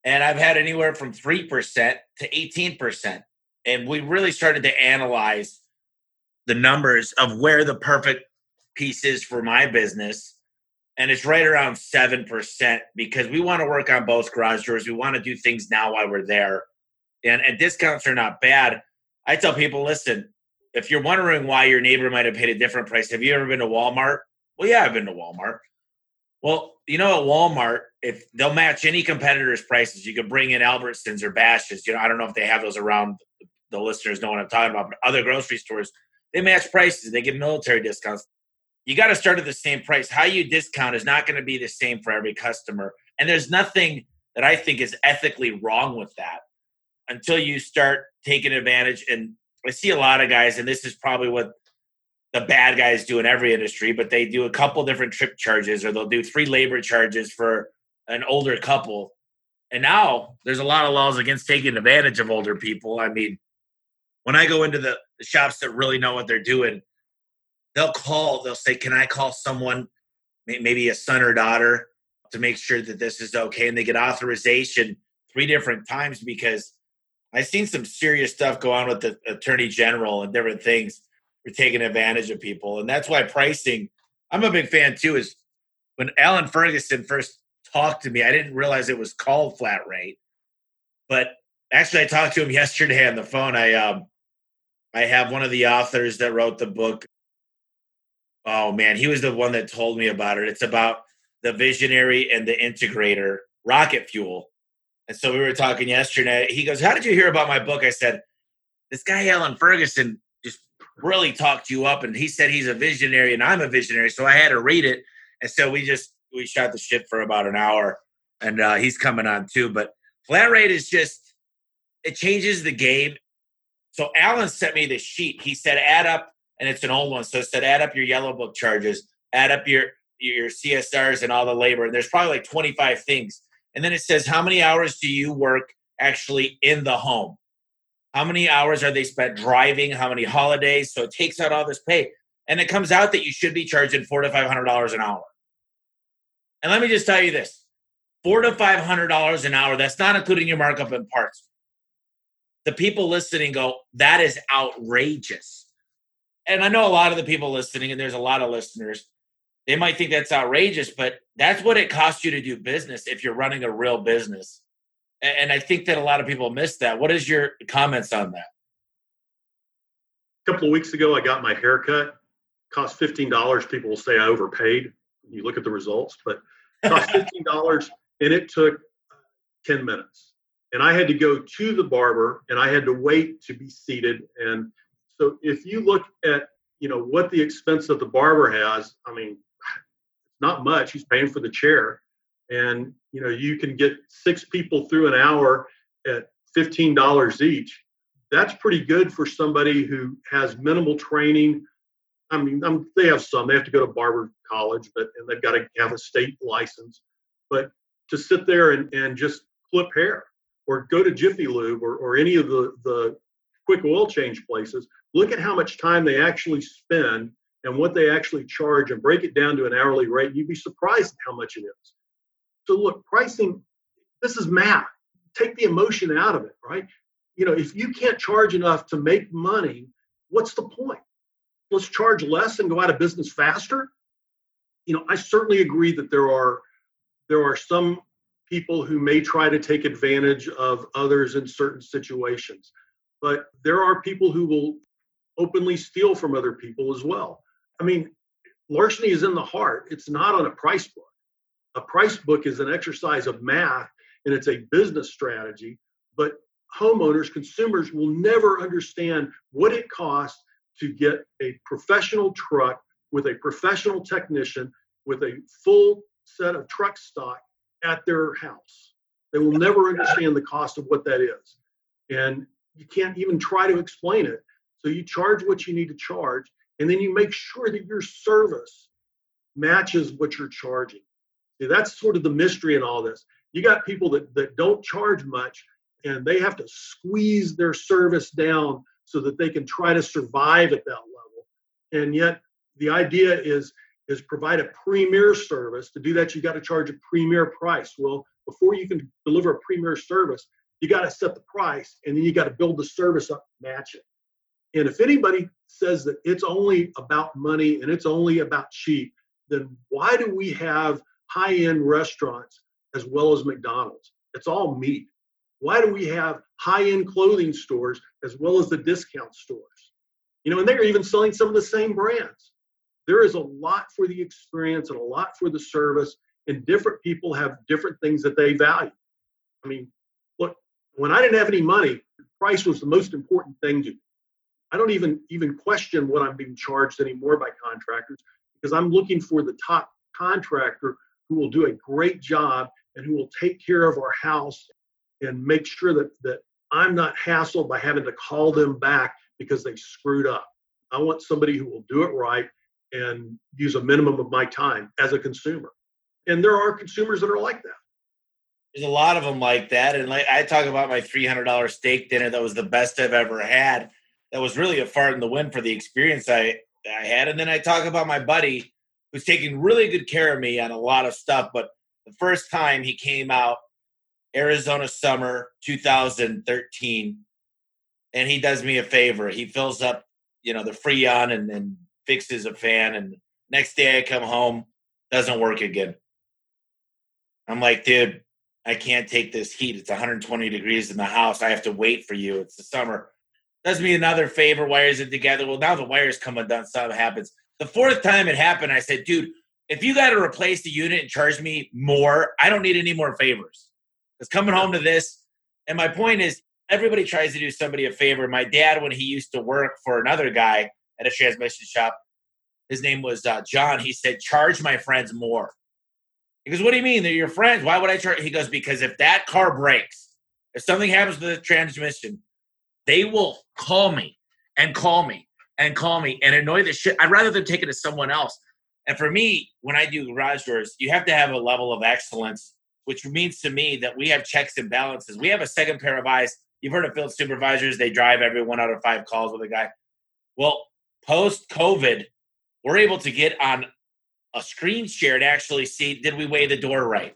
and I've had anywhere from 3% to 18%. And we really started to analyze the numbers of where the perfect piece is for my business. And it's right around 7% because we want to work on both garage doors. We want to do things now while we're there. And, and discounts are not bad. I tell people listen, if you're wondering why your neighbor might have paid a different price, have you ever been to Walmart? Well, yeah, I've been to Walmart. Well, you know, at Walmart, if they'll match any competitor's prices, you could bring in Albertsons or Bashas'. You know, I don't know if they have those around. The listeners know what I'm talking about, but other grocery stores, they match prices. They give military discounts. You got to start at the same price. How you discount is not going to be the same for every customer. And there's nothing that I think is ethically wrong with that until you start taking advantage. And I see a lot of guys, and this is probably what the bad guys do in every industry, but they do a couple different trip charges or they'll do three labor charges for an older couple. And now there's a lot of laws against taking advantage of older people. I mean, when I go into the, shops that really know what they're doing, they'll call, they'll say, Can I call someone, maybe a son or daughter, to make sure that this is okay? And they get authorization three different times because I've seen some serious stuff go on with the attorney general and different things for taking advantage of people. And that's why pricing, I'm a big fan too, is when Alan Ferguson first talked to me, I didn't realize it was called flat rate. But actually I talked to him [laughs] yesterday on the phone. I um I have one of the authors that wrote the book. Oh man, he was the one that told me about it. It's about the visionary and the integrator, rocket fuel. And so we were talking yesterday. He goes, How did you hear about my book? I said, This guy, Alan Ferguson, really talked you up. And he said he's a visionary and I'm a visionary. So I had to read it. And so we just, we shot the shit for about an hour and uh, he's coming on too. But flat rate is just, it changes the game. So Alan sent me this sheet. He said, add up, and it's an old one. So it said, add up your yellow book charges, add up your, your CSRs and all the labor. And there's probably like 25 things. And then it says, how many hours do you work actually in the home? How many hours are they spent driving? How many holidays? So it takes out all this pay. And it comes out that you should be charging four to five hundred dollars an hour. And let me just tell you this: four to five hundred dollars an hour. That's not including your markup and parts. The people listening go, that is outrageous. And I know a lot of the people listening, and there's a lot of listeners, they might think that's outrageous, but that's what it costs you to do business if you're running a real business and I think that a lot of people miss that. What is your comments on that? A couple of weeks ago, I got my haircut. Cost fifteen dollars. People will say I overpaid. You look at the results, but cost [laughs] fifteen dollars, and it took ten minutes. And I had to go to the barber, and I had to wait to be seated. And so, if you look at you know what the expense of the barber has, I mean, [sighs] not much. He's paying for the chair and you know you can get six people through an hour at $15 each. That's pretty good for somebody who has minimal training. I mean I'm, they have some they have to go to barber college but and they've got to have a state license. But to sit there and, and just flip hair or go to jiffy lube or, or any of the, the quick oil change places look at how much time they actually spend and what they actually charge and break it down to an hourly rate you'd be surprised at how much it is so look, pricing, this is math. Take the emotion out of it, right? You know, if you can't charge enough to make money, what's the point? Let's charge less and go out of business faster. You know, I certainly agree that there are there are some people who may try to take advantage of others in certain situations. But there are people who will openly steal from other people as well. I mean, larceny is in the heart. It's not on a price book. A price book is an exercise of math and it's a business strategy, but homeowners, consumers will never understand what it costs to get a professional truck with a professional technician with a full set of truck stock at their house. They will never understand the cost of what that is. And you can't even try to explain it. So you charge what you need to charge, and then you make sure that your service matches what you're charging. See, that's sort of the mystery in all this. You got people that, that don't charge much and they have to squeeze their service down so that they can try to survive at that level. And yet the idea is is provide a premier service. To do that, you got to charge a premier price. Well, before you can deliver a premier service, you got to set the price and then you got to build the service up match it. And if anybody says that it's only about money and it's only about cheap, then why do we have high end restaurants as well as McDonald's? It's all meat. Why do we have high end clothing stores as well as the discount stores? You know, and they're even selling some of the same brands there is a lot for the experience and a lot for the service and different people have different things that they value i mean look when i didn't have any money price was the most important thing to me i don't even even question what i'm being charged anymore by contractors because i'm looking for the top contractor who will do a great job and who will take care of our house and make sure that that i'm not hassled by having to call them back because they screwed up i want somebody who will do it right and use a minimum of my time as a consumer. And there are consumers that are like that. There's a lot of them like that. And like I talk about my $300 steak dinner that was the best I've ever had. That was really a fart in the wind for the experience I, I had. And then I talk about my buddy who's taking really good care of me on a lot of stuff. But the first time he came out, Arizona summer 2013, and he does me a favor. He fills up, you know, the Freon and, and fixes a fan, and next day I come home, doesn't work again. I'm like, dude, I can't take this heat. It's 120 degrees in the house. I have to wait for you. It's the summer. Does me another favor, wires it together. Well, now the wires come undone, something happens. The fourth time it happened, I said, dude, if you got to replace the unit and charge me more, I don't need any more favors. It's coming home to this, and my point is, everybody tries to do somebody a favor. My dad, when he used to work for another guy, at a transmission shop. His name was uh, John. He said, "Charge my friends more." He goes, "What do you mean? They're your friends. Why would I charge?" He goes, "Because if that car breaks, if something happens to the transmission, they will call me and call me and call me and annoy the shit. I'd rather them take it to someone else." And for me, when I do garage doors, you have to have a level of excellence, which means to me that we have checks and balances. We have a second pair of eyes. You've heard of field supervisors; they drive every one out of five calls with a guy. Well, post COVID, we're able to get on a screen share to actually see did we weigh the door right?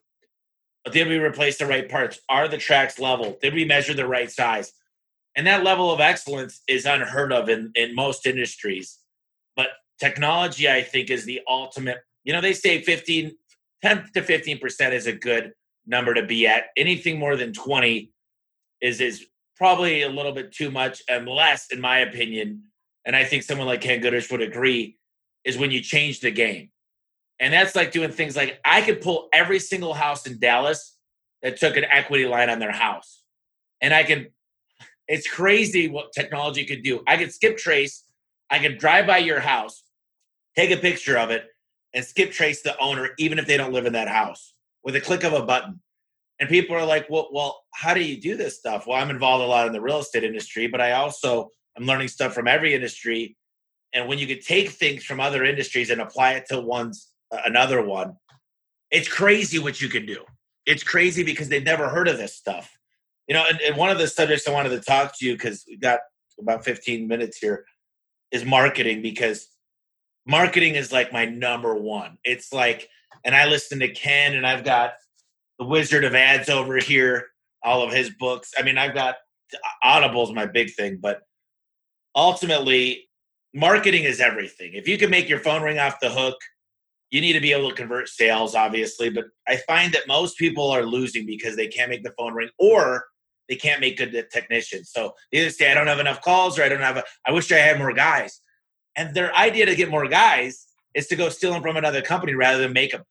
Did we replace the right parts? Are the tracks level? Did we measure the right size? And that level of excellence is unheard of in, in most industries. But technology, I think, is the ultimate. You know, they say 15, 10 to 15% is a good number to be at. Anything more than 20 is is probably a little bit too much and less, in my opinion, and I think someone like Ken Goodrich would agree, is when you change the game. And that's like doing things like I could pull every single house in Dallas that took an equity line on their house. And I can, it's crazy what technology could do. I could skip trace, I could drive by your house, take a picture of it, and skip trace the owner, even if they don't live in that house with a click of a button. And people are like, well, well, how do you do this stuff? Well, I'm involved a lot in the real estate industry, but I also I'm learning stuff from every industry. And when you could take things from other industries and apply it to one's uh, another one, it's crazy what you can do. It's crazy because they've never heard of this stuff. You know, and, and one of the subjects I wanted to talk to you because we got about 15 minutes here is marketing because marketing is like my number one. It's like, and I listen to Ken and I've got the Wizard of Ads over here, all of his books. I mean, I've got uh, Audible's my big thing, but ultimately, marketing is everything. If you can make your phone ring off the hook, you need to be able to convert sales, obviously. But I find that most people are losing because they can't make the phone ring or they can't make good technicians. So they either say, I don't have enough calls or I don't have a, I wish I had more guys. And their idea to get more guys is to go steal them from another company rather than make them.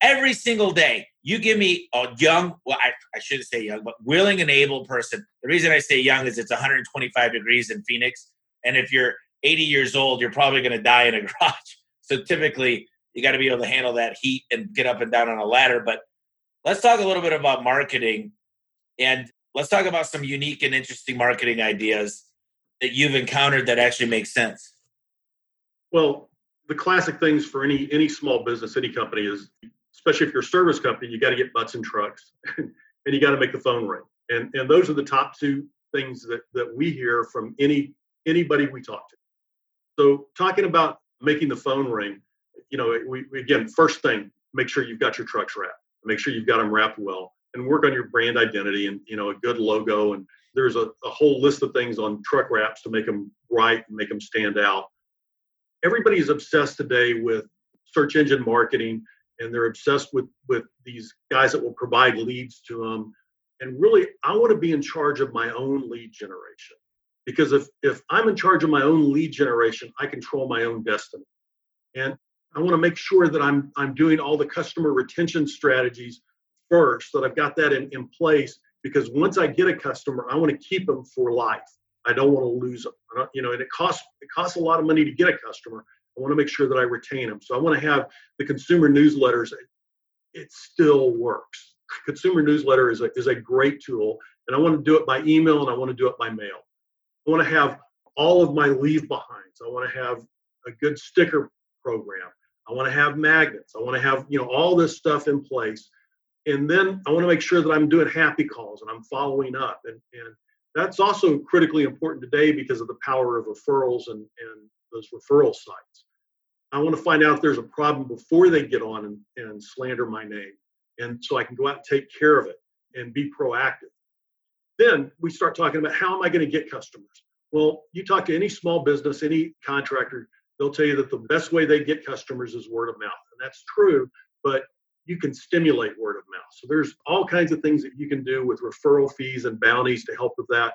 Every single day, you give me a young, well, I, I shouldn't say young, but willing and able person. The reason I say young is it's 125 degrees in Phoenix. And if you're 80 years old, you're probably going to die in a [laughs] garage. So typically, you got to be able to handle that heat and get up and down on a ladder. But let's talk a little bit about marketing and let's talk about some unique and interesting marketing ideas that you've encountered that actually make sense. Well, the classic things for any any small business, any company is, especially if you're a service company, you got to get butts and trucks, [laughs] and you got to make the phone ring. And and those are the top two things that that we hear from any anybody we talk to. So talking about making the phone ring, you know, we, we again first thing, make sure you've got your trucks wrapped. Make sure you've got them wrapped well and work on your brand identity and you know a good logo. And there's a, a whole list of things on truck wraps to make them bright and make them stand out. Everybody's obsessed today with search engine marketing and they're obsessed with with these guys that will provide leads to them and really i want to be in charge of my own lead generation. Because if if i'm in charge of my own lead generation i control my own destiny. And i want to make sure that i'm i'm doing all the customer retention strategies first that I've got that in, in place because once I get a customer, I want to keep them for life. I don't want to lose them. you know, and it costs it costs a lot of money to get a customer. I want to make sure that I retain them. So I want to have the consumer newsletters. It still works. Consumer newsletter is a is a great tool, and I want to do it by email and I want to do it by mail. I want to have all of my leave behinds. I want to have a good sticker program. I want to have magnets. I want to have you know all this stuff in place and then I want to make sure that I'm doing happy calls and I'm following up. And, and that's also critically important today because of the power of referrals and, and those referral sites. I want to find out if there's a problem before they get on and, and slander my name. And so I can go out and take care of it and be proactive. Then we start talking about how am I going to get customers? Well, you talk to any small business, any contractor, they'll tell you that the best way they get customers is word of mouth. And that's true, but you can stimulate word of mouth. So there's all kinds of things that you can do with referral fees and bounties to help with that.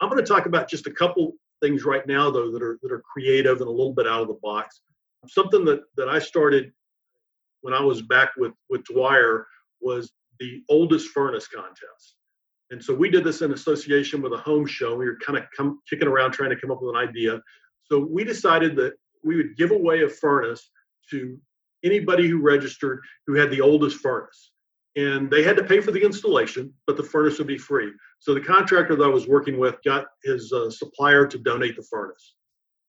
I'm going to talk about just a couple things right now though that are that are creative and a little bit out of the box. Something that that I started when I was back with with Dwyer was the oldest furnace contest. And so we did this in association with a home show. We were kind of come, kicking around trying to come up with an idea. So we decided that we would give away a furnace to anybody who registered who had the oldest furnace. And they had to pay for the installation, but the furnace would be free. So the contractor that I was working with got his uh, supplier to donate the furnace.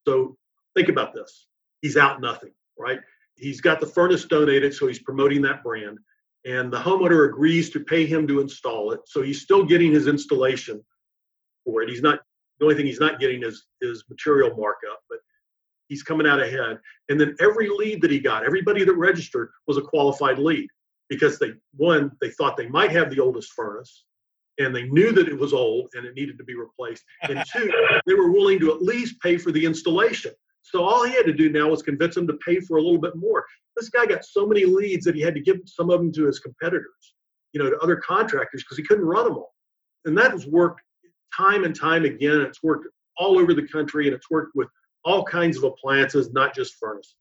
So think about this. He's out nothing, right? He's got the furnace donated, so he's promoting that brand. And the homeowner agrees to pay him to install it. So he's still getting his installation for it. He's not the only thing he's not getting is is material markup, but he's coming out ahead. And then every lead that he got, everybody that registered was a qualified lead because they one they thought they might have the oldest furnace and they knew that it was old and it needed to be replaced. And [laughs] two they were willing to at least pay for the installation. So all he had to do now was convince them to pay for a little bit more. This guy got so many leads that he had to give some of them to his competitors you know to other contractors because he couldn't run them all. And that has worked time and time again. It's worked all over the country and it's worked with all kinds of appliances, not just furnaces.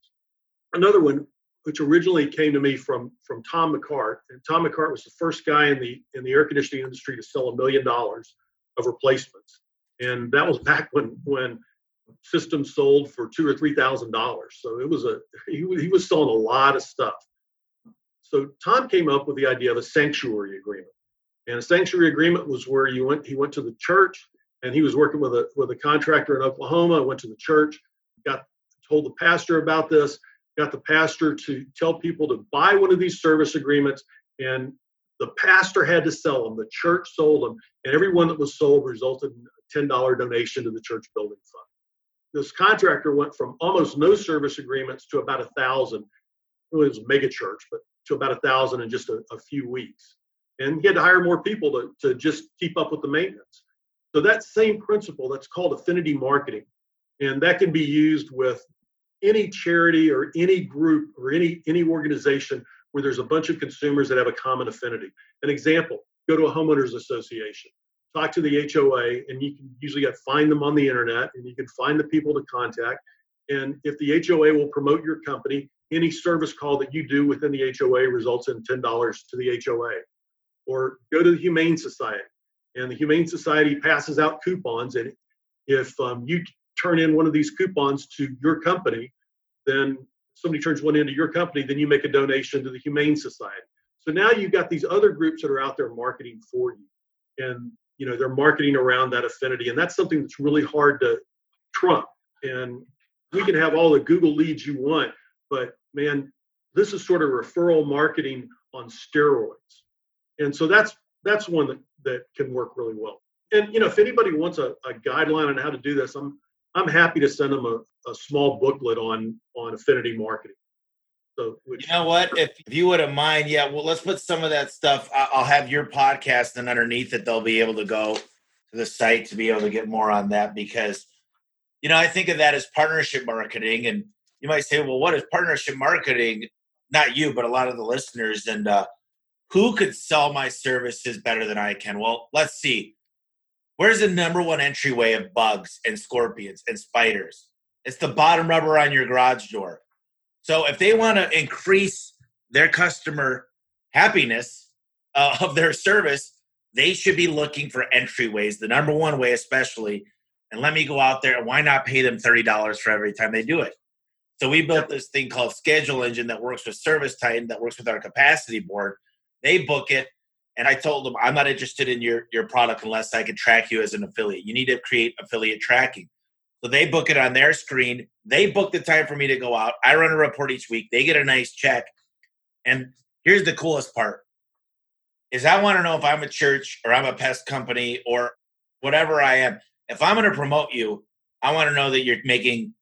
Another one, which originally came to me from from Tom McCart, and Tom McCart was the first guy in the in the air conditioning industry to sell a million dollars of replacements, and that was [laughs] back when when systems sold for two or three thousand dollars. So it was a he, he was selling a lot of stuff. So Tom came up with the idea of a sanctuary agreement, and a sanctuary agreement was where you went he went to the church and he was working with a with a contractor in Oklahoma. I went to the church, got told the pastor about this, got the pastor to tell people to buy one of these service agreements, and the pastor had to sell them. The church sold them, and every one that was sold resulted in a ten dollar donation to the church building fund. This contractor went from almost no service agreements to about a thousand. It was a mega church, but to about a thousand in just a, a few weeks. And he had to hire more people to, to just keep up with the maintenance. So that same principle that's called affinity marketing, and that can be used with any charity or any group or any any organization where there's a bunch of consumers that have a common affinity. An example: go to a homeowners association. talk to the HOA, and you can usually find them on the internet, and you can find the people to contact. And if the HOA will promote your company, any service call that you do within the HOA results in ten dollars to the HOA. Or go to the Humane Society, and the Humane Society passes out coupons, and if um, you turn in one of these coupons to your company, then somebody turns one into your company, then you make a donation to the Humane Society. So now you've got these other groups that are out there marketing for you, and you know they're marketing around that affinity, and that's something that's really hard to trump. And we can have all the Google leads you want, but man, this is sort of referral marketing on steroids. And so that's that's one that, that can work really well. And you know, if anybody wants a, a guideline on how to do this, I'm I'm happy to send them a, a small booklet on on affinity marketing. So, which, you know what? If, if you wouldn't mind, yeah, well, let's put some of that stuff. I'll have your podcast, and underneath it, they'll be able to go to the site to be able to get more on that because, you know, I think of that as partnership marketing, and you might say, well, what is partnership marketing? Not you, but a lot of the listeners, and uh, who could sell my services better than I can? Well, let's see. Where's the number one entryway of bugs and scorpions and spiders? It's the bottom rubber on your garage door. So if they want to increase their customer happiness uh, [laughs] of their service, they should be looking for entryways, the number one way, especially. And let me go out there and why not pay them $30 for every time they do it? So we built this thing called Schedule Engine that works with ServiceTitan, that works with our capacity board. They book it and I told them, I'm not interested in your, your product unless I can track you as an affiliate. You need to create affiliate tracking. So they book it on their screen. They book the time for me to go out. I run a report each week. They get a nice check. And here's the coolest part is I want to know if I'm a church or I'm a pest company or whatever I am. If I'm going to promote you, I want to know that you're making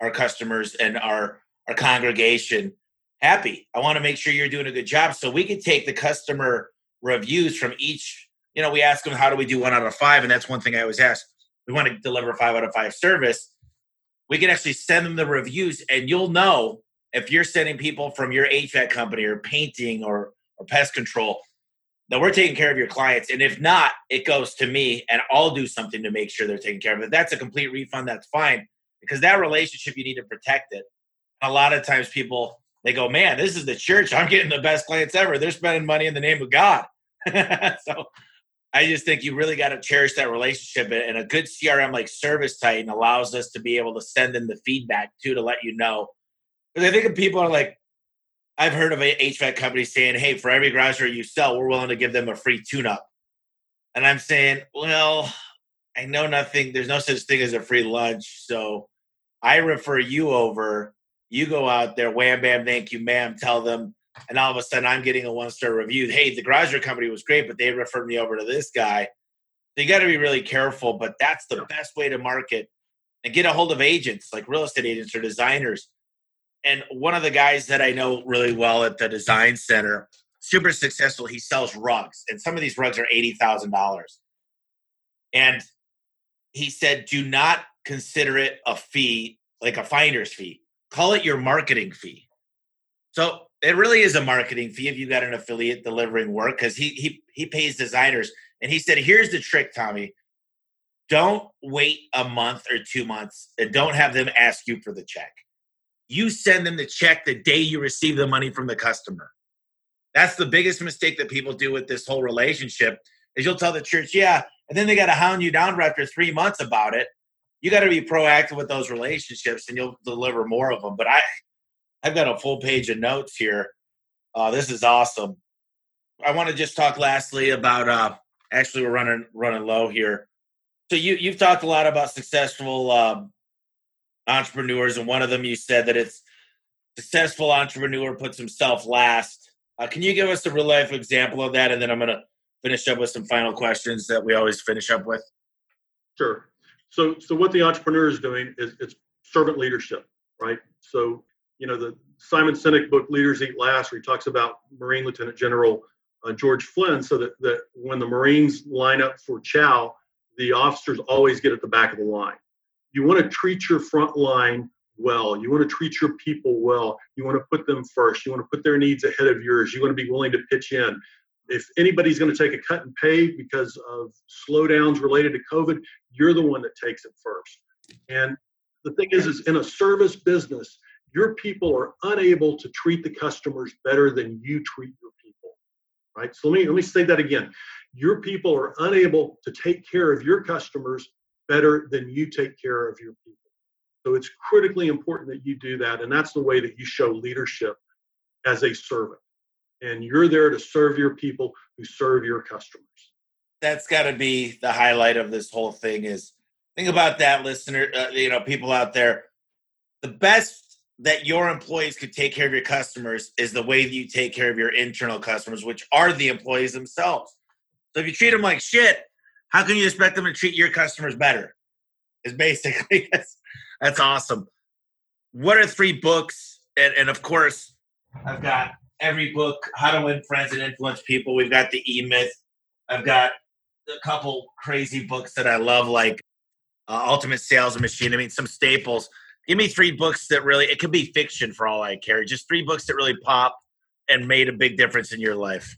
our customers and our our congregation happy. I want to make sure you're doing a good job so we can take the customer reviews from each. You know, we ask them, how do we do one out of five? And that's one thing I always ask. We want to deliver five out of five service. We can actually send them the reviews, and you'll know if you're sending people from your HVAC company or painting or, or pest control that we're taking care of your clients. And if not, it goes to me, and I'll do something to make sure they're taken care of. If that's a complete refund, that's fine because that relationship you need to protect it. a lot of times people they go, man, this is the church. I'm getting the best clients ever. They're spending money in the name of God. [laughs] so I just think you really got to cherish that relationship. And a good CRM like ServiceTitan allows us to be able to send in the feedback too to let you know. Because I think people are like, I've heard of a HVAC company saying, hey, for every garage door you sell, we're willing to give them a free tune up. And I'm saying, well, I know nothing. There's no such thing as a free lunch. So I refer you over you go out there, wham, bam, thank you, ma'am, tell them, and all of a sudden I'm getting a one star review. Hey, the garage company was great, but they referred me over to this guy. So you got to be really careful, but that's the best way to market and get a hold of agents like real estate agents or designers. And one of the guys that I know really well at the design center, super successful, he sells rugs, and some of these rugs are $80,000. And he said, do not consider it a fee, like a finder's fee call it your marketing fee. So it really is a marketing fee if you got an affiliate delivering work because he he he pays designers. And he said, here's the trick, Tommy. Don't wait a month or two months and don't have them ask you for the check. You send them the check the day you receive the money from the customer. That's the biggest mistake that people do with this whole relationship is you'll tell the church, yeah, and then they got to hound you down after three months about it you got to be proactive with those relationships and you'll deliver more of them. But I, I've got a full page of notes here. Uh, this is awesome. I want to just talk lastly about. Uh, actually, we're running running low here. So you you've talked a lot about successful um, entrepreneurs, and one of them you said that it's successful entrepreneur puts himself last. Uh, can you give us a real life example of that, and then I'm going to finish up with some final questions that we always finish up with. Sure. So, so what the entrepreneur is doing is it's servant leadership, right? So, you know, the Simon Sinek book "Leaders Eat Last," where he talks about Marine Lieutenant General uh, George Flynn, so that that when the Marines line up for chow, the officers always get at the back of the line. You want to treat your front line well. You want to treat your people well. You want to put them first. You want to put their needs ahead of yours. You want to be willing to pitch in. If anybody's going to take a cut in pay because of slowdowns related to COVID, you're the one that takes it first. And the thing is, is in a service business, your people are unable to treat the customers better than you treat your people. Right? So let me let me say that again. Your people are unable to take care of your customers better than you take care of your people. So it's critically important that you do that. And that's the way that you show leadership as a servant. And you're there to serve your people who serve your customers. That's got to be the highlight of this whole thing is think about that listener, uh, you know, people out there. The best that your employees could take care of your customers is the way that you take care of your internal customers, which are the employees themselves. So if you treat them like shit, how can you expect them to treat your customers better? Is basically [laughs] that's that's awesome. What are three books? And, and of course, I've got every book, How to Win Friends and Influence People. We've got the E Myth. I've got a couple crazy books that I love, like uh, Ultimate Sales Machine. I mean, some staples. Give me three books that really, it could be fiction for all I care. Just three books that really pop and made a big difference in your life.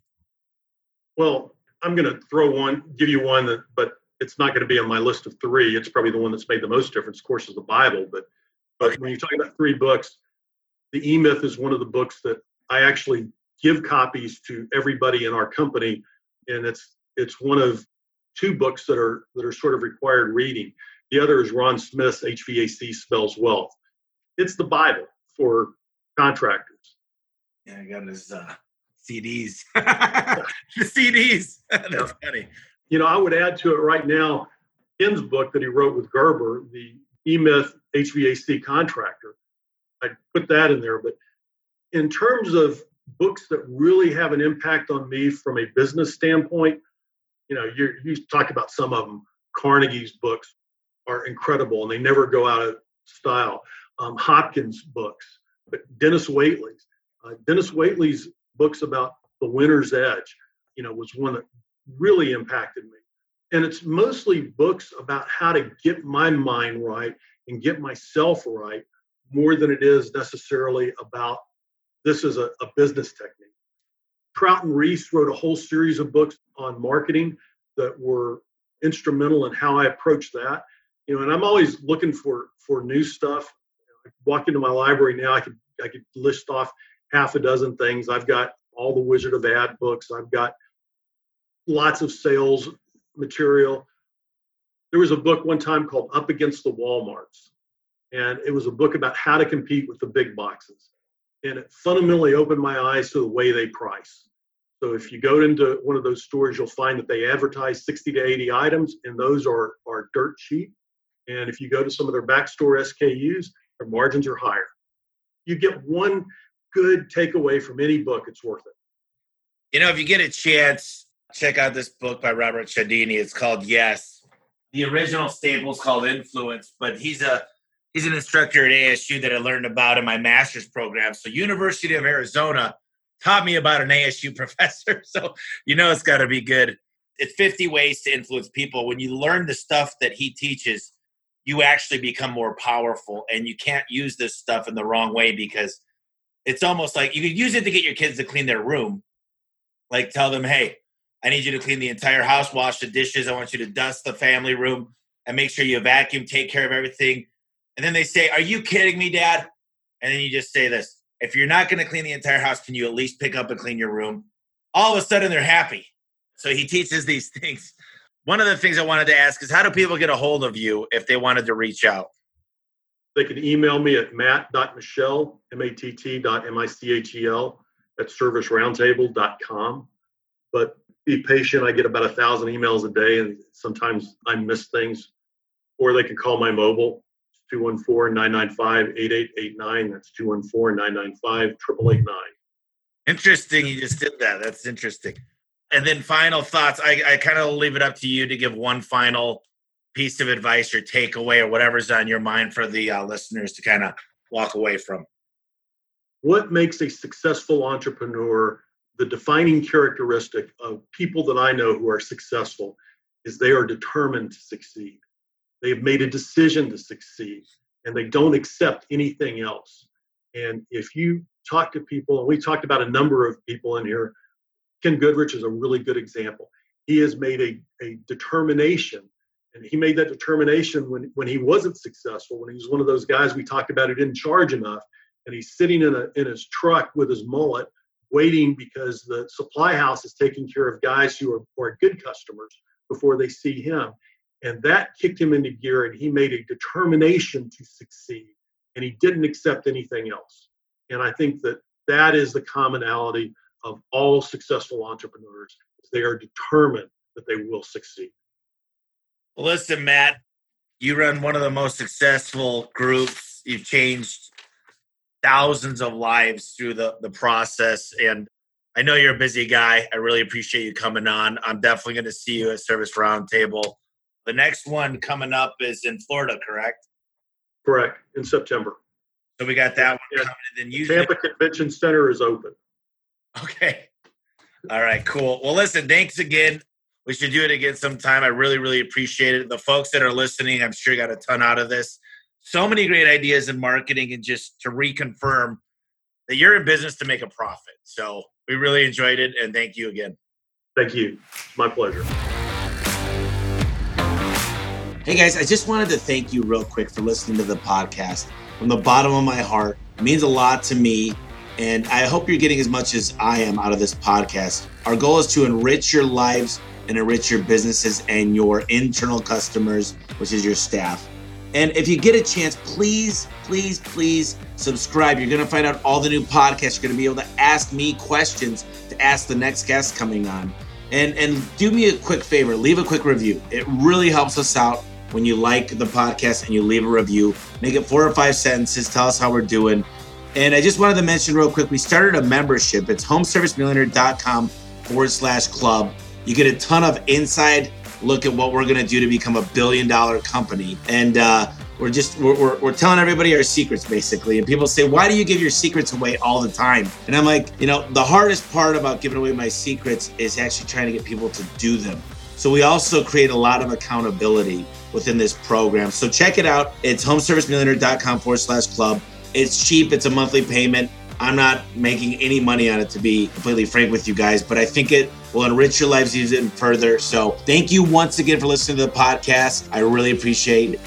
Well, I'm going to throw one, give you one that, but it's not going to be on my list of three. It's probably the one that's made the most difference, of course, is the Bible. But but when you talk about three books, the E Myth is one of the books that I actually give copies to everybody in our company, and it's it's one of two books that are that are sort of required reading. The other is Ron Smith's HVAC Spells Wealth. It's the Bible for contractors. Yeah, I got his uh, CDs. [laughs] the CDs. [laughs] That's yeah. funny you know, I would add to it right now Ken's book that he wrote with Gerber, the E-Myth HVAC contractor. I'd put that in there. But in terms of books that really have an impact on me from a business standpoint, you know, you you talk about some of them. Carnegie's books are incredible and they never go out of style. Um, Hopkins' books, but Dennis Waitley's. Uh, Dennis Waitley's books about the winner's edge, you know, was one that really impacted me. And it's mostly books about how to get my mind right and get myself right more than it is necessarily about this is a, a business technique. Trout and Ries wrote a whole series of books on marketing that were instrumental in how I approach that. You know, and I'm always looking for for new stuff. I walk into my library now, I could I could list off half a dozen things. I've got all the Wizard of Ad books. I've got lots of sales material. There was a book one time called Up Against the Walmarts, and it was a book about how to compete with the big boxes. And it fundamentally opened my eyes to the way they price. So if you go into one of those stores, you'll find that they advertise 60 to 80 items, and those are, are dirt cheap. And if you go to some of their backstore SKUs, their margins are higher. You get one good takeaway from any book, it's worth it. You know, if you get a chance, check out this book by Robert Cialdini. It's called Yes. The original staple is called Influence, but he's a he's an instructor at ASU that I learned about in my master's program. So University of Arizona taught me about an ASU [laughs] professor. So you know it's got to be good. It's 50 ways to influence people. When you learn the stuff that he teaches, you actually become more powerful and you can't use this stuff in the wrong way because it's almost like you could use it to get your kids to clean their room. Like tell them, hey, I need you to clean the entire house, wash the dishes. I want you to dust the family room and make sure you vacuum, take care of everything. And then they say, Are you kidding me, Dad? And then you just say this If you're not going to clean the entire house, can you at least pick up and clean your room? All of a sudden, they're happy. So he teaches these [laughs] things. One of the things I wanted to ask is how do people get a hold of you if they wanted to reach out? They can email me at matt.michel, M-A-T-T dot M-I-C-H-E-L at serviceroundtable.com. But be patient. I get about a thousand emails a day, and sometimes I miss things. Or they can call my mobile, 214-995-8889. That's 214-995-8889. Interesting. You just did that. That's interesting. And then final thoughts. I, I kind of leave it up to you to give one final piece of advice or takeaway or whatever's on your mind for the uh, listeners to kind of walk away from. What makes a successful entrepreneur the defining characteristic of people that I know who are successful is they are determined to succeed. They have made a decision to succeed and they don't accept anything else. And if you talk to people, and we talked about a number of people in here Ken Goodrich is a really good example. He has made a, a determination, and he made that determination when, when he wasn't successful, when he was one of those guys we talked about who didn't charge enough, and he's sitting in, a, in his truck with his mullet, waiting because the supply house is taking care of guys who are, who are good customers before they see him. And that kicked him into gear, and he made a determination to succeed, and he didn't accept anything else. And I think that that is the commonality of all successful entrepreneurs. They are determined that they will succeed. Listen, Matt, you run one of the most successful groups. You've changed thousands of lives through the, the process. And I know you're a busy guy. I really appreciate you coming on. I'm definitely going to see you at Service Roundtable. The next one coming up is in Florida, correct? Correct, in September. So we got that one yeah. coming. And then usually Tampa Convention Center is open. Okay. All right, cool. Well, listen, thanks again. We should do it again sometime. I really, really appreciate it. The folks that are listening, I'm sure got a ton out of this. So many great ideas in marketing, and just to reconfirm that you're in business to make a profit. So we really enjoyed it, and thank you again. Thank you. It's my pleasure. Hey guys, I just wanted to thank you real quick for listening to the podcast from the bottom of my heart. It means a lot to me and I hope you're getting as much as I am out of this podcast. Our goal is to enrich your lives and enrich your businesses and your internal customers, which is your staff. And if you get a chance, please, please, please subscribe. You're going to find out all the new podcasts. You're going to be able to ask me questions to ask the next guest coming on. And and do me a quick favor, leave a quick review. It really helps us out when you like the podcast and you leave a review. Make it four or five sentences. Tell us how we're doing. And I just wanted to mention real quick, we started a membership. It's homeservicemillionaire.com forward slash club. You get a ton of inside look at what we're going to do to become a billion dollar company. And uh, we're just, we're, we're, we're, telling everybody our secrets basically. And people say, why do you give your secrets away all the time? And I'm like, you know, the hardest part about giving away my secrets is actually trying to get people to do them. So we also create a lot of accountability within this program. So check it out. It's homeservicemillionaire.com forward slash club. It's cheap, it's a monthly payment. I'm not making any money on it to be completely frank with you guys, but I think it will enrich your lives even further. So thank you once again for listening to the podcast. I really appreciate